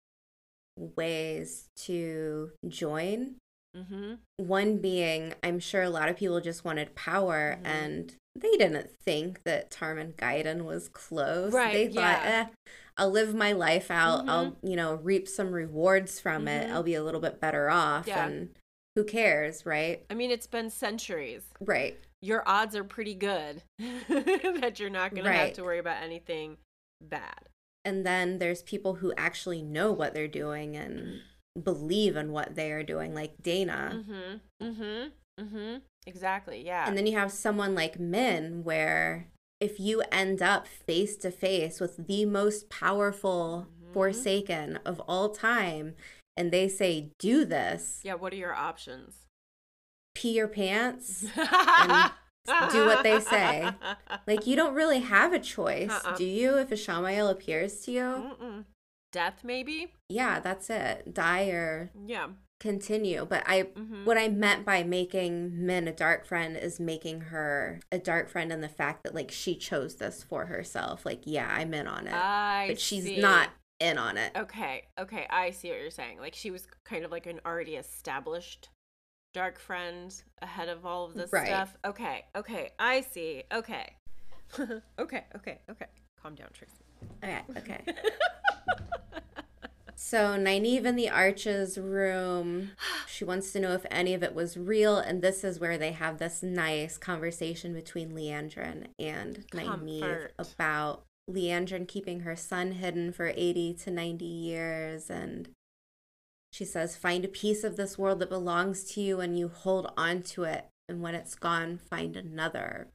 ways to join. Mm-hmm. One being, I'm sure a lot of people just wanted power Mhm. and they didn't think that Tarmon Gai'don was close. Right, They thought, yeah. eh, I'll live my life out. Mhm. I'll, you know, reap some rewards from it. Mhm. I'll be a little bit better off. Yeah. And who cares, right? I mean, it's been centuries. Right. Your odds are pretty good that you're not going to have to worry about anything bad. And then there's people who actually know what they're doing and believe in what they are doing, like Dana. Mm-hmm. Mm-hmm. Mm-hmm. Exactly. Yeah. And then you have someone like Min, where if you end up face to face with the most powerful Mhm. Forsaken of all time, and they say, do this, yeah. What are your options? pee your pants, and- do what they say. like you don't really have a choice, Uh-uh. do you? If Ishamael appears to you, Mm-mm. Death, maybe. yeah, that's it. Die or Yeah. continue. But I Mm-hmm. what I meant by making Min a dark friend is making her a dark friend and the fact that like she chose this for herself. Like, yeah, I'm in on it. I but she's see. not in on it. Okay, okay, I see what you're saying. Like she was kind of like an already established dark friend ahead of all of this Right. stuff. Okay, okay, I see. Okay. okay, okay, okay. Calm down, Tracy. Okay, okay. So Nynaeve in the Arches room, she wants to know if any of it was real, and this is where they have this nice conversation between Liandrin and Nynaeve Comfort. about Liandrin keeping her son hidden for 80 to 90 years, and she says, "Find a piece of this world that belongs to you, and you hold on to it, and when it's gone, find another."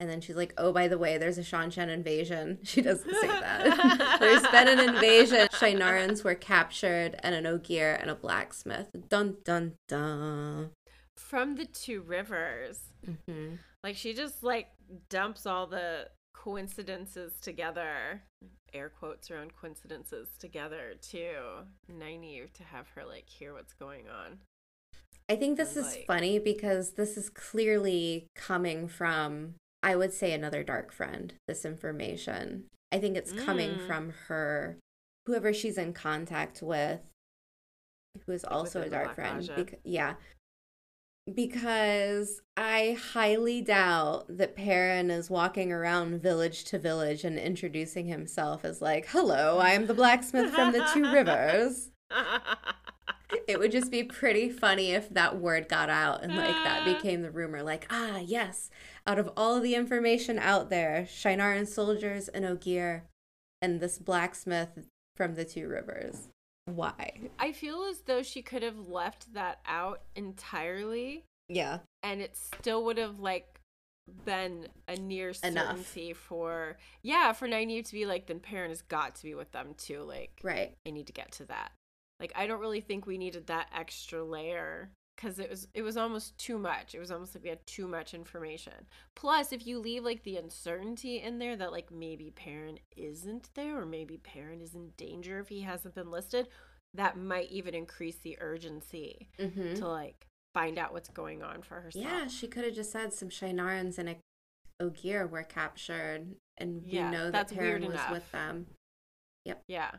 And then she's like, "Oh, by the way, there's a Seanchan invasion." She doesn't say that. there's been an invasion. Shienarans were captured, and an Ogier and a blacksmith. Dun dun dun. From the two rivers. hmm Like she just like dumps all the coincidences together, air quotes around coincidences together to Nynaeve to have her like hear what's going on. I think this is funny because this is clearly coming from, I would say, another dark friend, this information. I think it's coming Mm. from her, whoever she's in contact with, who is also a within dark friend. Raja. Bec- yeah. Because I highly doubt that Perrin is walking around village to village and introducing himself as, like, hello, I am the blacksmith from the Two Rivers it would just be pretty funny if that word got out and like that became the rumor like ah yes out of all the information out there Shienaran soldiers and Ogier and this blacksmith from the two rivers. Why? I feel as though she could have left that out entirely yeah. and it still would have like been a near Enough. certainty for yeah for Nynaeve to be like then Perrin has got to be with them too like right. I need to get to that. Like I don't really think we needed that extra layer because it was it was almost too much it was almost like we had too much information plus if you leave like the uncertainty in there that like maybe Perrin isn't there or maybe Perrin is in danger if he hasn't been listed that might even increase the urgency mm-hmm. to like find out what's going on for herself yeah she could have just said some Shienarans and Ogier were captured and we Yeah, know that Perrin was enough. with them Yep. yeah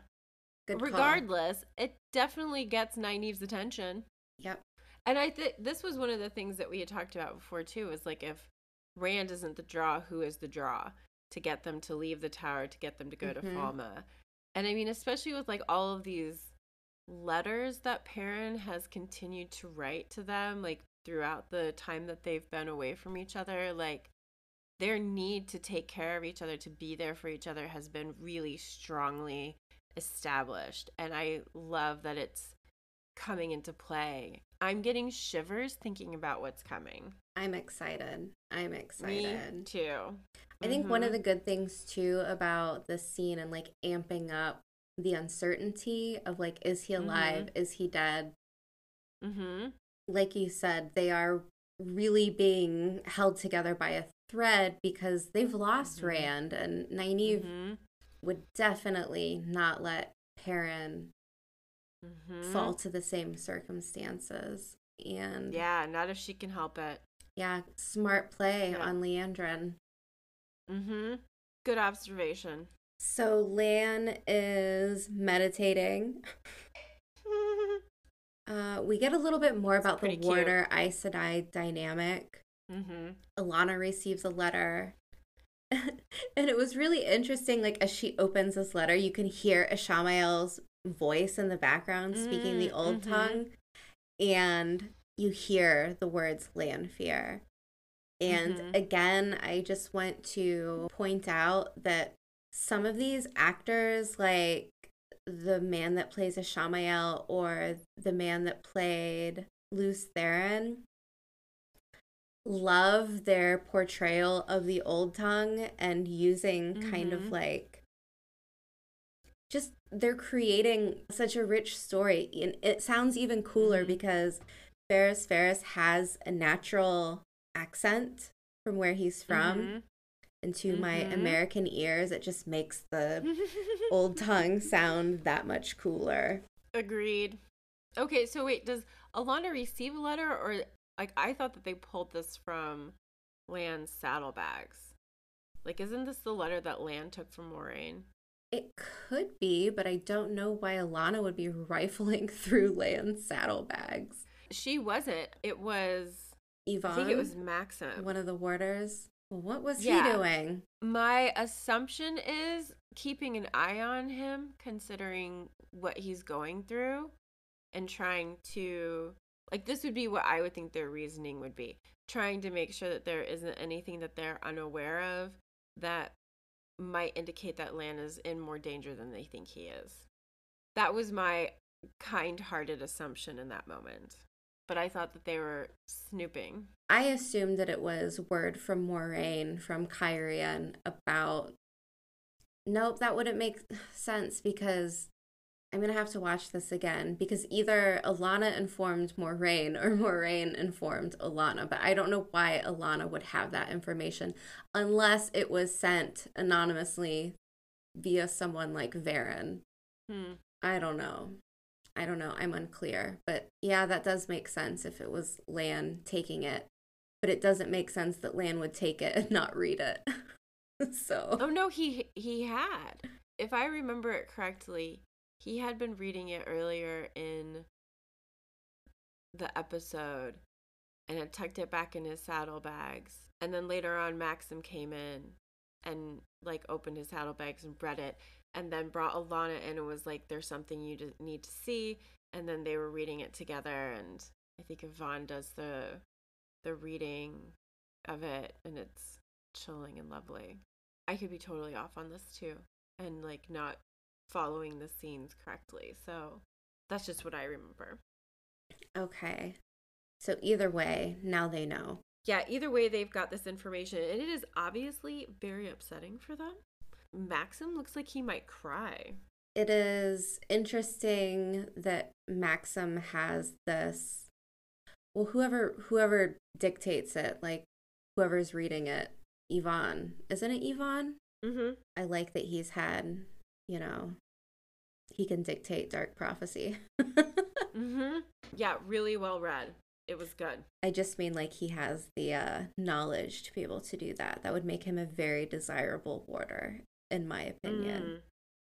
good call. regardless it definitely gets Nynaeve's attention yep And I think this was one of the things that we had talked about before too. Is like if Rand isn't the draw, who is the draw to get them to leave the tower, to get them to go to Mhm. Falme? And I mean, especially with like all of these letters that Perrin has continued to write to them, like throughout the time that they've been away from each other, like their need to take care of each other, to be there for each other, has been really strongly established. And I love that it's coming into play. I'm getting shivers thinking about what's coming. I'm excited I'm Me excited too. I think one of Mhm. the good things too about this scene and like amping up the uncertainty of like, is he alive? Is he dead? Mm-hmm. Like you said, they are really being held together by a thread because they've lost Mhm. Rand, and Nynaeve would definitely not let Perrin Mhm. fall to the same circumstances. And Yeah, not if she can help it. yeah, smart play Yeah. on Liandrin. Mm-hmm. Good observation. So Lan is meditating. Uh, we get a little bit more about the warder Aes Sedai dynamic. mhm. Alanna receives a letter. and it was really interesting. Like, as she opens this letter, you can hear Ishamael's voice in the background speaking the Mm, old mhm. tongue. And you hear the words Lanfear. And Mhm. again, I just want to point out that some of these actors, like the man that plays Ishamael or the man that played Lews Therin, love their portrayal of the old tongue and using kind of Mhm. like just they're creating such a rich story and it sounds even cooler Mhm. because Fares Fares has a natural accent from where he's from Mhm. and to my Mhm. American ears it just makes the old tongue sound that much cooler. Agreed. Okay, so wait, does Alanna receive a letter or like I thought that they pulled this from Lan's saddlebags? Like isn't this the letter that Lan took from Moiraine? It could be, but I don't know why Alanna would be rifling through Lan's saddlebags. She wasn't. It was Ihvon, I think it was Maksim. one of the warders. Well, what was Yeah. he doing? My assumption is keeping an eye on him, considering what he's going through, and trying to, like, this would be what I would think their reasoning would be trying to make sure that there isn't anything that they're unaware of that might indicate that Lan is in more danger than they think he is. That was my kind hearted assumption in that moment. But I thought that they were snooping. I assumed that it was word from Moiraine from Cairhien about. Nope, that wouldn't make sense because I'm gonna have to watch this again because either Alanna informed Moiraine or Moiraine informed Alanna, but I don't know why Alanna would have that information unless it was sent anonymously via someone like Verin. Hmm. I don't know. I don't know. I'm unclear. But yeah, that does make sense if it was Lan taking it. But it doesn't make sense that Lan would take it and not read it. so Oh no, he he had. If I remember it correctly, he had been reading it earlier in the episode and had tucked it back in his saddlebags. And then later on Maksim came in and like opened his saddlebags and read it and then brought Alanna in and was like there's something you need to see and then they were reading it together and I think Ihvon does the the reading of it and it's chilling and lovely. I could be totally off on this too and like not following the scenes correctly. So that's just what I remember. okay. So either way, now they know. Yeah, either way, they've got this information, and it is obviously very upsetting for them. Maksim looks like he might cry. It is interesting that Maksim has this well whoever whoever dictates it, like whoever's reading it, Ihvon. Isn't it Ihvon? Mm-hmm. I like that he's had, you know, he can dictate dark prophecy. Mm-hmm. Yeah, really well read. It was good. I just mean like he has the uh, knowledge to be able to do that. That would make him a very desirable warder, in my opinion.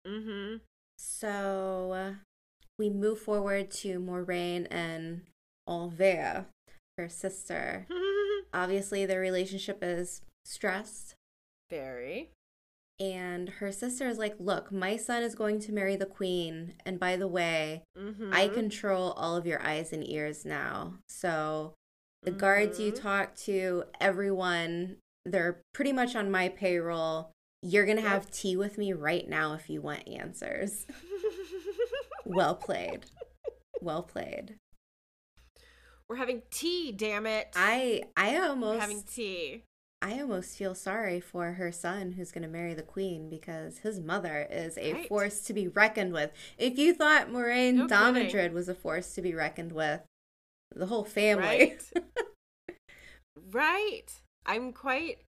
Mm-hmm. So uh, we move forward to Moiraine and Anvaere, her sister. Obviously, their relationship is stressed. Very. And her sister is like, Look, my son is going to marry the queen. And by the way, Mm-hmm. I control all of your eyes and ears now. So the guards you Mhm. talk to, everyone, they're pretty much on my payroll. You're going to have tea with me right now if you want answers. well played. Well played. We're having tea, damn it. I I We're almost having tea. I almost feel sorry for her son who's going to marry the queen because his mother is a Right. force to be reckoned with. If you thought Moiraine No kidding. Was a force to be reckoned with, the whole family. Right? right. I'm quite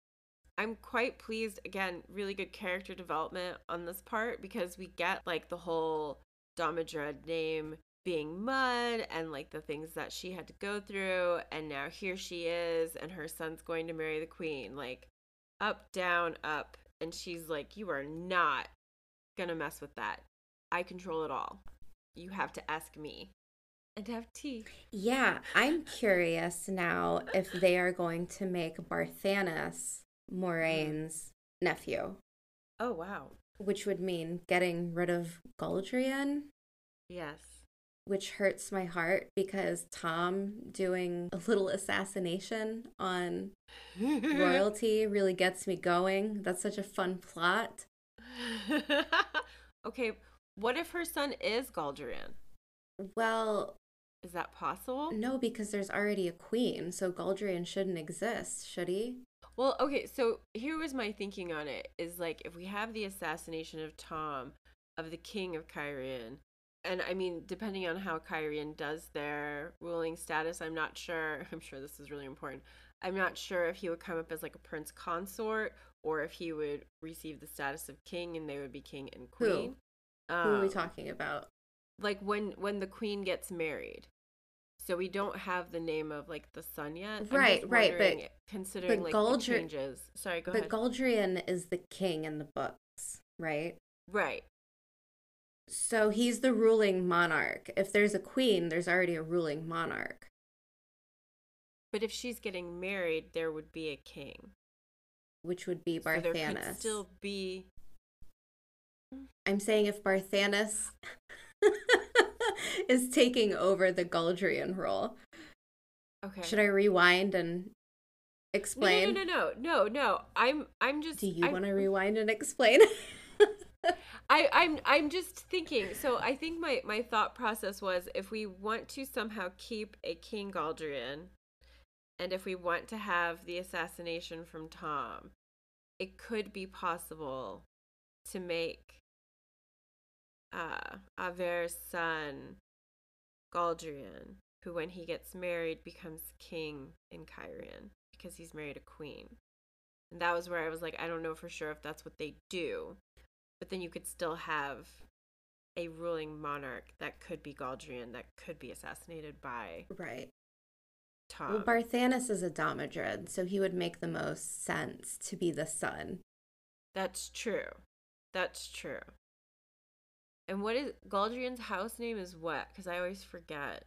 I'm quite pleased again, really good character development on this part because we get like the whole Damodred name being mud and like the things that she had to go through and now here she is and her son's going to marry the queen like up down up and she's like you are not going to mess with that. I control it all. You have to ask me and have tea. Yeah, I'm curious now if they are going to make Barthanas Moiraine's nephew, Oh wow. which would mean getting rid of Galdrian, Yes. Which hurts my heart because Tom doing a little assassination on royalty really gets me going. That's such a fun plot. okay, what if her son is Galdrian? Well, Is that possible? no, because there's already a queen, so Galdrian shouldn't exist, should he? Well, okay, so here was my thinking on it is like if we have the assassination of Tom of the king of Cairhien, and I mean, depending on how Cairhien does their ruling status, I'm not sure. I'm sure this is really important. I'm not sure if he would come up as like a prince consort or if he would receive the status of king and they would be king and Who? queen. Who are we Um, talking about? like when when the queen gets married so we don't have the name of like the son yet Right, right, but- considering but like Galdri- the changes sorry go But ahead Galdrian is the king in the books, right? right So he's the ruling monarch. If there's a queen, there's already a ruling monarch. but if she's getting married there would be a king which would be so there could Barthanas. still be I'm saying if Barthanas is taking over the Galdrian role. okay Should I rewind and explain? no no no no no no i'm i'm just Do you want to rewind and explain? I, I'm I'm just thinking. So I think my my thought process was if we want to somehow keep a King Galdrian, and if we want to have the assassination from Tom, it could be possible to make uh Aver's son Galdrian, who when he gets married becomes king in Cairhien because he's married a queen. And that was where I was like, I don't know for sure if that's what they do but then you could still have a ruling monarch that could be Galdrian that could be assassinated by Right. Tom. Well, Barthanas is a Damodred, so he would make the most sense to be the son. That's true. That's true. And what is Galdrian's house name is what? Because I always forget.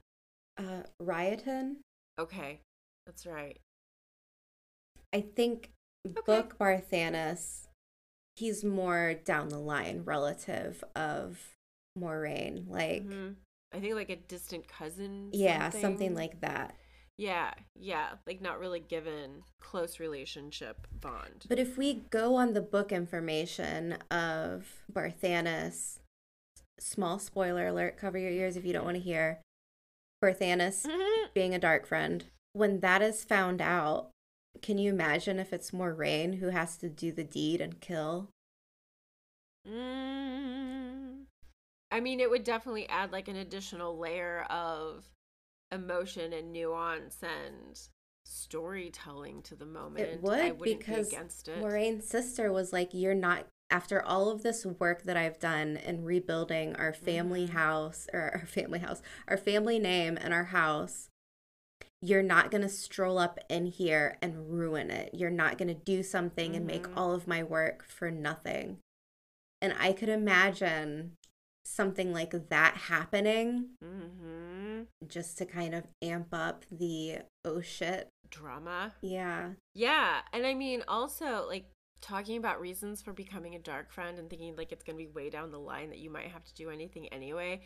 Uh, Riatin, Okay, that's right. I think Okay. book Barthanas, he's more down the line relative of Moiraine. Like, Mhm. I think like a distant cousin. yeah, something like that. Yeah, yeah, like not really given close relationship bond. But if we go on the book information of Barthanas, small spoiler alert, cover your ears if you don't want to hear. Barthanas being a dark friend, when that is found out, can you imagine if it's Moiraine who has to do the deed and kill? Mm. I mean, it would definitely add like an additional layer of emotion and nuance and storytelling to the moment. It would because be against it. Moiraine's sister was like, You're not, after all of this work that I've done in rebuilding our family Mhm. house, or our family house, our family name and our house, you're not going to stroll up in here and ruin it. You're not going to do something and make Mhm. all of my work for nothing. And I could imagine something like that happening hmm just to kind of amp up the oh shit. Drama. Yeah. Yeah, and I mean also like talking about reasons for becoming a dark friend and thinking like it's going to be way down the line that you might have to do anything anyway.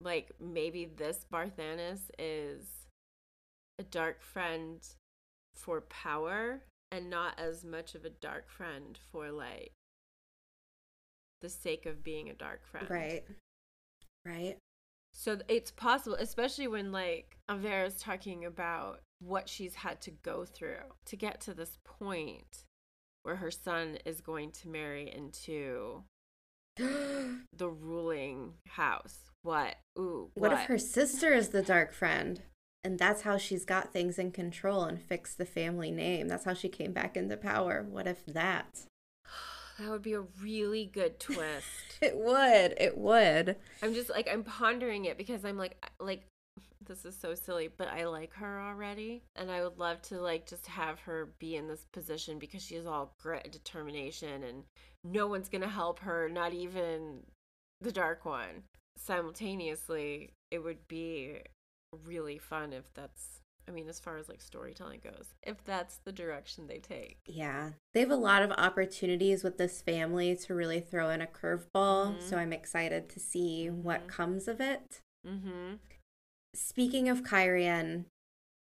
Like maybe this Barthanas is a dark friend for power and not as much of a dark friend for like the sake of being a dark friend. Right. Right. So it's possible, especially when like Avera's talking about what she's had to go through to get to this point where her son is going to marry into the ruling house. What? Ooh. What if her sister is the dark friend? And that's how she's got things in control and fixed the family name. That's how she came back into power. What if that? That would be a really good twist. It would. It would. I'm just like I'm pondering it because I'm like like this is so silly, but I like her already and I would love to like just have her be in this position because she has all grit and determination and no one's going to help her, not even the dark one. Simultaneously, it would be really fun if that's I mean as far as like storytelling goes, if that's the direction they take. Yeah. They have a lot of opportunities with this family to really throw in a curveball. Mhm. So I'm excited to see what Mhm. comes of it. Mhm. Speaking of Cairhien,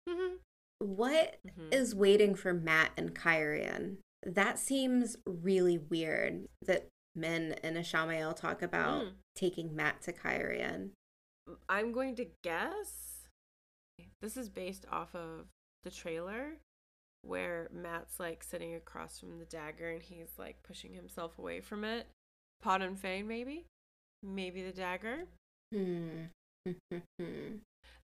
Mhm. what Mhm. is waiting for Mat and Cairhien? That seems really weird that Min and Ishamael talk about Mm. taking Mat to Cairhien. I'm going to guess this is based off of the trailer where Mat's like sitting across from the dagger and he's like pushing himself away from it. Padan Fain, maybe? Maybe the dagger. Hmm.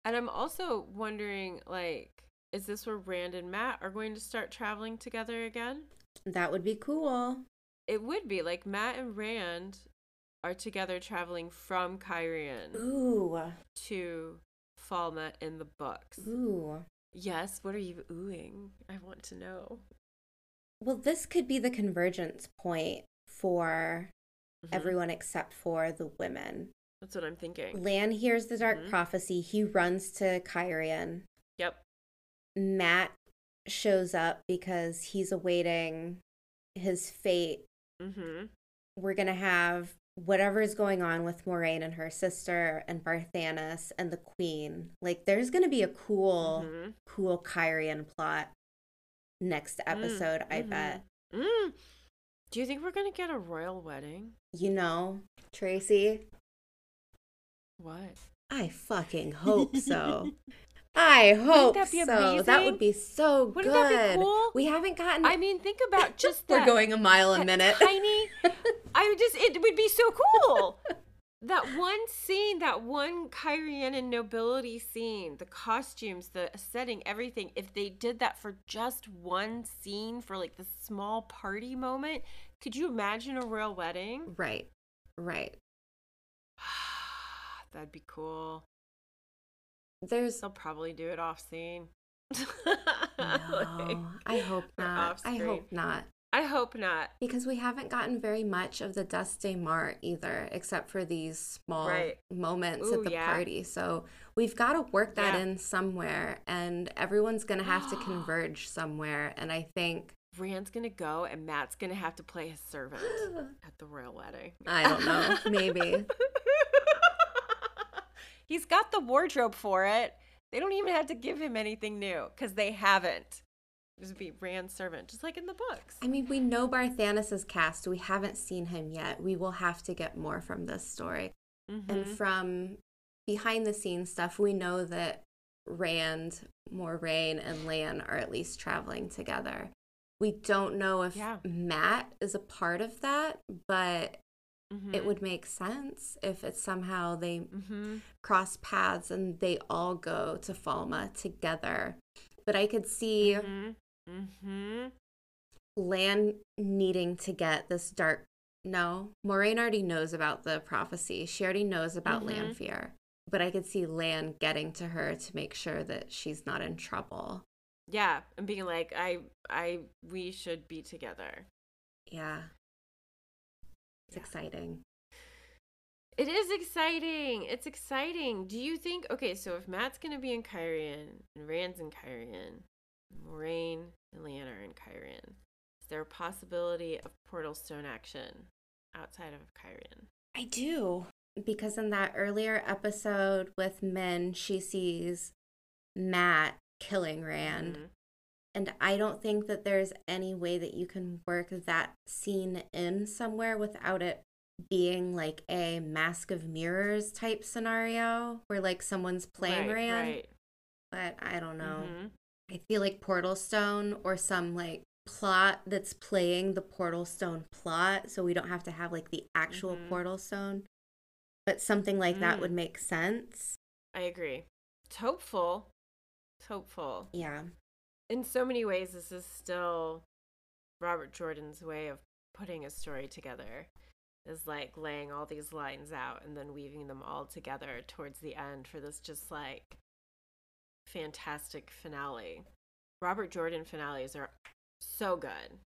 And I'm also wondering, like, is this where Rand and Mat are going to start traveling together again? that would be cool. It would be like Mat and Rand are together traveling from Cairhien Ooh. to Falmouth in the books. Ooh. Yes, what are you oohing? I want to know. Well, this could be the convergence point for Mhm. everyone except for the women. That's what I'm thinking. Lan hears the dark Mhm. prophecy. He runs to Cairhien. Yep. Mat shows up because he's awaiting his fate. Mm-hmm. We're going to have whatever's going on with Moiraine and her sister and Barthanas and the queen. Like, there's going to be a cool, Mm-hmm. cool Cairhien plot next episode, I mhm. bet. Mm. Do you think we're gonna get a royal wedding? You know, Tracy, What? I fucking hope so. I hope that so. That would be so Wouldn't good. that be cool? We haven't gotten. I mean, think about just We're going a mile a minute. Tiny. I would just. It would be so cool. that one scene, that one Cairhien and nobility scene, the costumes, the setting, everything. If they did that for just one scene, for like the small party moment, could you imagine a royal wedding? right, right. That'd be cool. There's They'll probably do it off scene. no, I hope not. I hope not. I hope not. Because we haven't gotten very much of the Daes Dae'mar either, except for these small Right. moments Ooh, at the yeah. party. So we've got to work that Yeah. in somewhere, and everyone's going to have to converge somewhere. And I think, Rand's gonna go and Mat's gonna have to play his servant at the royal wedding. I don't know, maybe. He's got the wardrobe for it. They don't even have to give him anything new because they haven't. Just be Rand's servant, just like in the books. I mean, we know Barthanes' cast. We haven't seen him yet. We will have to get more from this story. And Mhm. from behind the scenes stuff, we know that Rand, Moiraine, and Lan are at least traveling together. We don't know if Yeah. Mat is a part of that, but Mhm. it would make sense if it's somehow they Mhm. cross paths and they all go to Falme together. But I could see Mhm. Mhm. Lan needing to get this dark. No, Moiraine already knows about the prophecy. She already knows about Mhm. Lanfear. But I could see Lan getting to her to make sure that she's not in trouble. Yeah, and being like, I, I, we should be together. Yeah. It's Yeah. exciting. It is exciting. It's exciting. Do you think? Okay, so if Mat's gonna be in Cairhien and Rand's in Cairhien, Moiraine and Leanna are in Cairhien, is there a possibility of portal stone action outside of Cairhien? I do. Because in that earlier episode with Min, she sees Mat killing Rand. Mhm. And I don't think that there's any way that you can work that scene in somewhere without it being like a mask of mirrors type scenario where like someone's playing right, Rand. Right. But I don't know. Mhm. I feel like Portal Stone or some like plot that's playing the Portal Stone plot so we don't have to have like the actual Mhm. Portal Stone. But something like that Mm. would make sense. I agree. It's hopeful. It's hopeful. Yeah. In so many ways this is still robert jordan's way of putting a story together is like laying all these lines out and then weaving them all together towards the end for this just like fantastic finale robert jordan finales are so good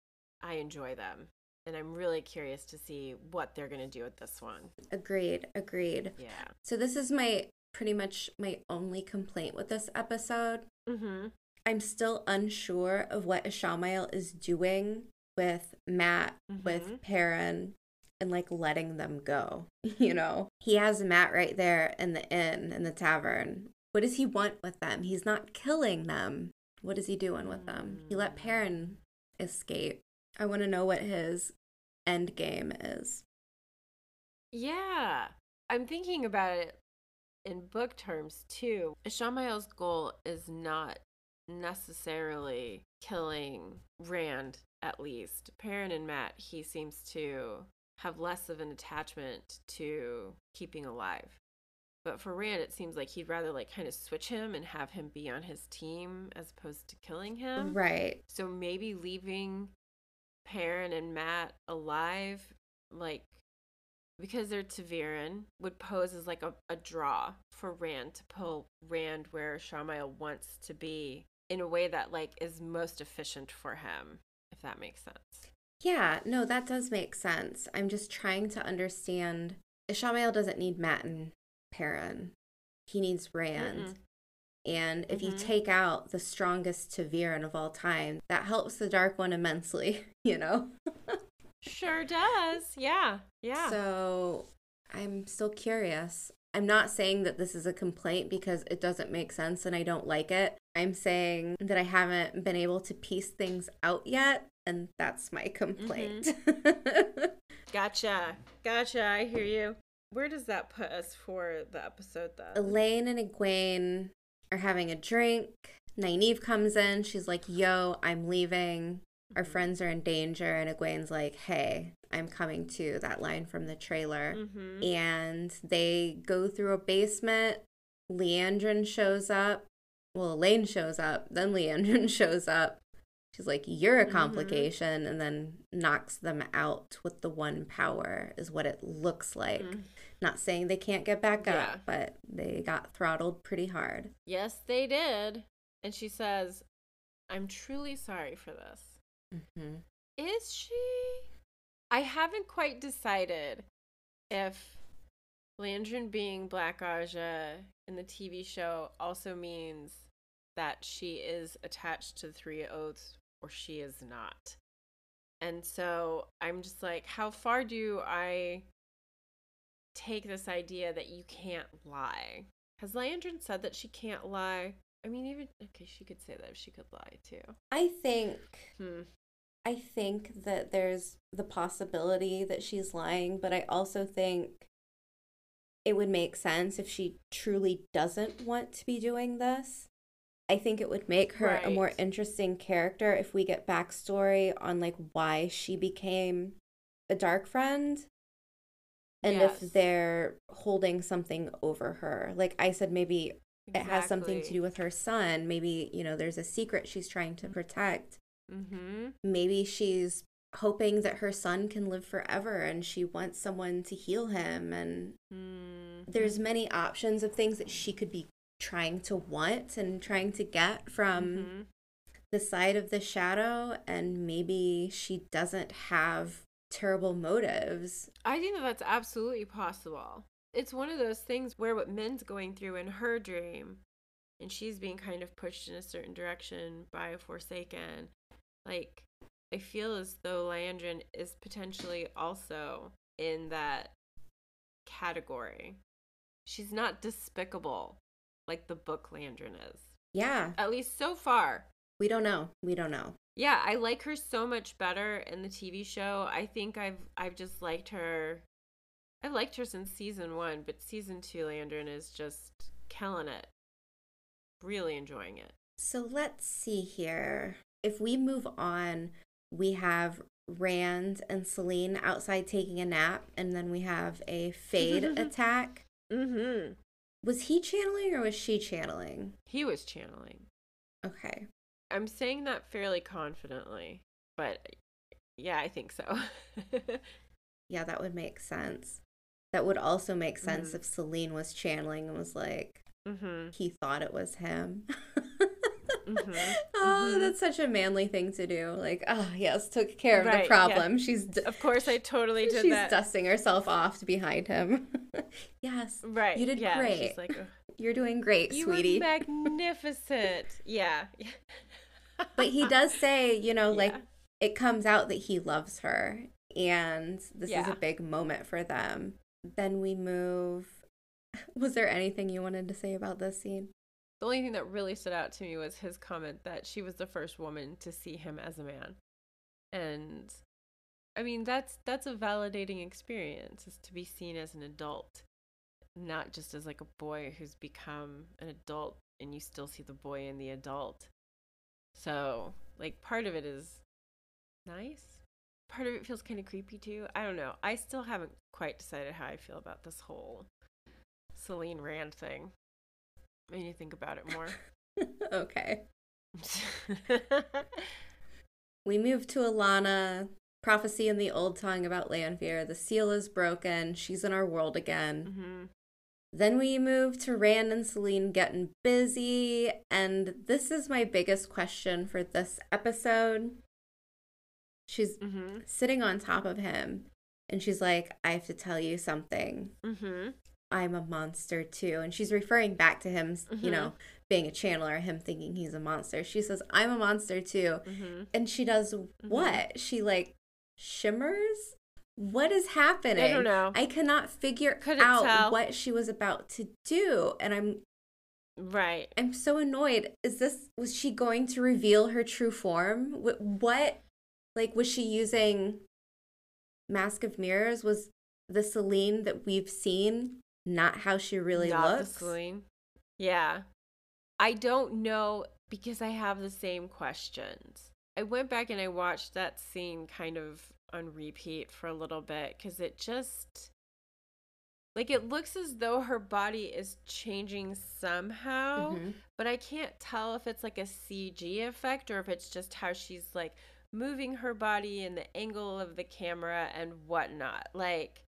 i enjoy them and i'm really curious to see what they're going to do with this one Agreed. Agreed. yeah So this is my pretty much my only complaint with this episode. mm-hmm I'm still unsure of what Ishamael is doing with Mat, with Mhm. Perrin, and like letting them go. You know, he has Mat right there in the inn, in the tavern. What does he want with them? He's not killing them. What is he doing with them? He let Mm. Perrin escape. I want to know what his end game is. Yeah. I'm thinking about it in book terms too. Ishamael's goal is not necessarily killing Rand, at least. Perrin and Mat, he seems to have less of an attachment to keeping alive. But for Rand, it seems like he'd rather like kind of switch him and have him be on his team as opposed to killing him. Right. So maybe leaving Perrin and Mat alive, like because they're ta'veren, would pose as like a, a draw for Rand to pull Rand where Shamael wants to be in a way that like is most efficient for him, if that makes sense. Yeah, no, that does make sense. I'm just trying to understand. Ishamael doesn't need Mat and Perrin. He needs Rand. Mm-mm. And if you Mhm. take out the strongest ta'veren of all time, that helps the Dark One immensely, you know? Sure does. Yeah. Yeah. So I'm still curious. I'm not saying that this is a complaint because it doesn't make sense and I don't like it. I'm saying that I haven't been able to piece things out yet, and that's my complaint. gotcha. Gotcha. I hear you. Where does that put us for the episode though? Elayne and Egwene are having a drink. Nynaeve comes in. She's like, Yo, I'm leaving. Our friends are in danger. And Egwene's like, Hey, I'm coming too. That line from the trailer. Mm-hmm. And they go through a basement. Liandrin shows up. Well, Elayne shows up. Then Liandrin shows up. She's like, You're a Mhm. complication, and then knocks them out with the one power, is what it looks like. Mhm. Not saying they can't get back Yeah. up, but they got throttled pretty hard. Yes, they did. And she says, I'm truly sorry for this. hmm Is she? I haven't quite decided if Liandrin being Black Ajah in the TV show also means that she is attached to the Three Oaths or she is not. And so I'm just like, how far do I take this idea that you can't lie? Has Liandrin said that she can't lie? I mean, even okay, she could say that if she could lie too. I think Hmm. I think that there's the possibility that she's lying, but I also think it would make sense if she truly doesn't want to be doing this. I think it would make her a more interesting character if we get backstory on like why she became a dark friend and Yes. if they're holding something over her. Like I said, maybe it has something to do with her son. Maybe, you know, there's a secret she's trying to protect Mm-hmm. maybe she's hoping that her son can live forever and she wants someone to heal him and Mm-hmm. there's many options of things that she could be trying to want and trying to get from Mhm. the side of the shadow and maybe she doesn't have terrible motives I think that that's absolutely possible. It's one of those things where what Min's going through in her dream, and she's being kind of pushed in a certain direction by a Forsaken. Like, I feel as though Liandrin is potentially also in that category. She's not despicable like the book Liandrin is, yeah at least so far. we don't know we don't know Yeah, I like her so much better in the TV show. I think I've I've just liked her. I've liked her since season one, but season two, Liandrin is just killing it. Really enjoying it. So let's see here. If we move on, we have Rand and Selene outside taking a nap, and then we have a fade attack. Mm-hmm. Was he channeling or was she channeling? He was channeling. Okay. I'm saying that fairly confidently, but yeah, I think so. Yeah, that would make sense. That would also make sense Mhm. if Selene was channeling and was like, mm-hmm. he thought it was him. Mhm. Oh, Mhm. that's such a manly thing to do. Like, oh, yes, took care of Right, the yeah. problem. She's d- Of course, I totally did she's that. dusting herself off behind him. yes, Right. You did yeah, great. She's like, you're doing great, you sweetie. magnificent. yeah. but he does say, you know, like Yeah. it comes out that he loves her, and this is a big moment for them. Then we move. Was there anything you wanted to say about this scene? The only thing that really stood out to me was his comment that she was the first woman to see him as a man. And I mean that's that's a validating experience is to be seen as an adult, not just as like a boy who's become an adult and you still see the boy in the adult. So, like part of it is nice. Part of it feels kind of creepy too. I don't know. I still haven't quite decided how I feel about this whole Selene Rand thing. I need to think about it more. okay. We move to Alanna. Prophecy in the old tongue about Lanfear. The seal is broken. She's in our world again. hmm Then we move to Rand and Selene getting busy. And this is my biggest question for this episode. She's hmm sitting on top of him and she's like, I have to tell you something. hmm I'm a monster too. And she's referring back to him, you Mhm. know, being a channeler, him thinking he's a monster. She says, I'm a monster too. hmm And she does what? She like shimmers? What is happening? I don't know. I cannot figure Couldn't out tell. what she was about to do. And I'm Right. I'm so annoyed. Is this was she going to reveal her true form? What like was she using Mask of Mirrors? Was the Selene that we've seen not how she really Not looks? Yeah. I don't know because I have the same questions. I went back and I watched that scene kind of on repeat for a little bit because it just Like it looks as though her body is changing somehow, Mhm. but I can't tell if it's like a CG effect or if it's just how she's like moving her body and the angle of the camera and whatnot. Like,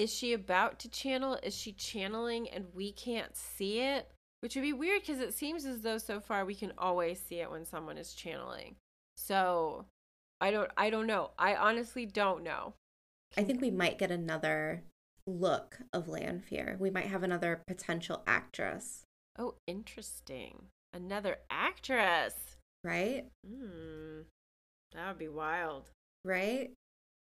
is she about to channel? Is she channeling and we can't see it? Which would be weird because it seems as though so far we can always see it when someone is channeling. So I don't I don't know. I honestly don't know. I think we might get another look of Lanfear. We might have another potential actress, Oh, interesting. Another actress. right? Hmm. That would be wild. Right?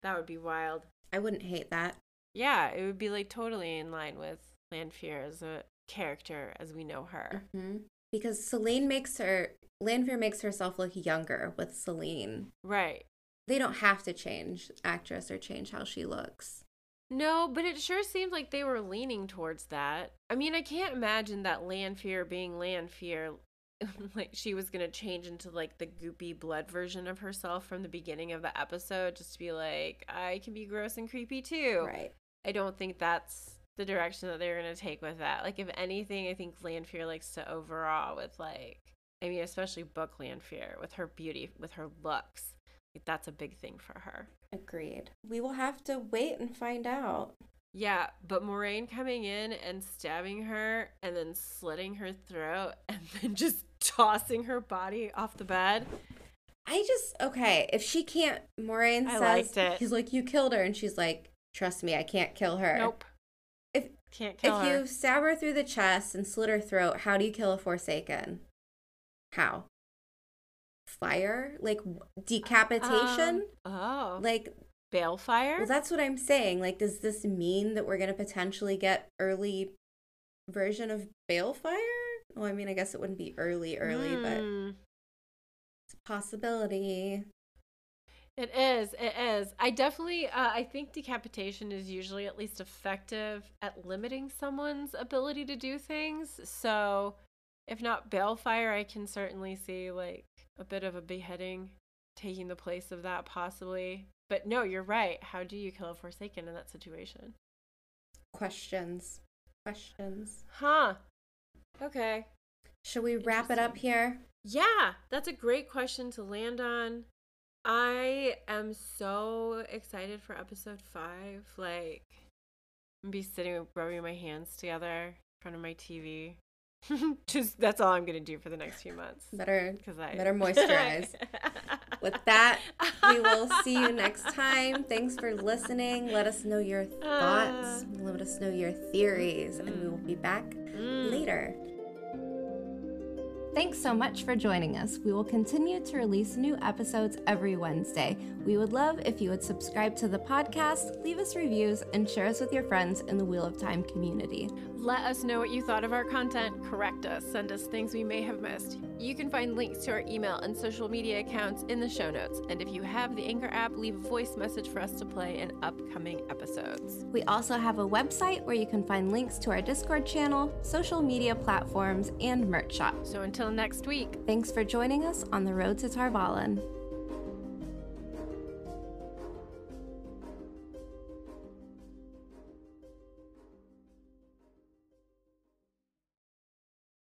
That would be wild. I wouldn't hate that. Yeah, it would be like totally in line with Lanfear as a character as we know her. hmm Because Selene makes her, Lanfear makes herself look younger with Selene. Right. They don't have to change actress or change how she looks. No, but it sure seemed like they were leaning towards that. I mean, I can't imagine that Lanfear being Lanfear, like she was gonna change into like the goopy blood version of herself from the beginning of the episode, just to be like, I can be gross and creepy too. Right. I don't think that's the direction that they're gonna take with that. Like, if anything, I think Lanfear likes to overawe with like, I mean, especially book Lanfear with her beauty, with her looks. Like, that's a big thing for her. Agreed. We will have to wait and find out. Yeah, but Moiraine coming in and stabbing her and then slitting her throat and then just tossing her body off the bed. I just okay. If she can't, Moiraine I says he's like, "You killed her," and she's like, "Trust me, I can't kill her." Nope. If Can't kill if her. you stab her through the chest and slit her throat, how do you kill a Forsaken? How? Fire? Like decapitation? Um, oh. like, Balefire? well, that's what I'm saying. Like, does this mean that we're gonna potentially get early version of Balefire? Well, I mean, I guess it wouldn't be early, early, but Hmm. it's a possibility. It is. It is. I definitely. Uh, I think decapitation is usually at least effective at limiting someone's ability to do things. So, if not balefire, I can certainly see like a bit of a beheading taking the place of that, possibly. But no, you're right. How do you kill a Forsaken in that situation? Questions. Questions. Huh. Okay. Should we wrap it up here? Yeah, that's a great question to land on. I am so excited for episode five. Like, I'm gonna be sitting rubbing my hands together in front of my TV. Just that's all I'm gonna do for the next few months. Better Because I better moisturize. With that, we will see you next time. Thanks for listening. Let us know your thoughts. Uh. Let us know your theories, and we will be back Mm. later. Thanks so much for joining us. We will continue to release new episodes every Wednesday. We would love if you would subscribe to the podcast, leave us reviews, and share us with your friends in the Wheel of Time community. Let us know what you thought of our content. Correct us. Send us things we may have missed. You can find links to our email and social media accounts in the show notes. And if you have the Anchor app, leave a voice message for us to play in upcoming episodes. We also have a website where you can find links to our Discord channel, social media platforms, and merch shop. So until next week. Thanks for joining us on the road to Tar Valon.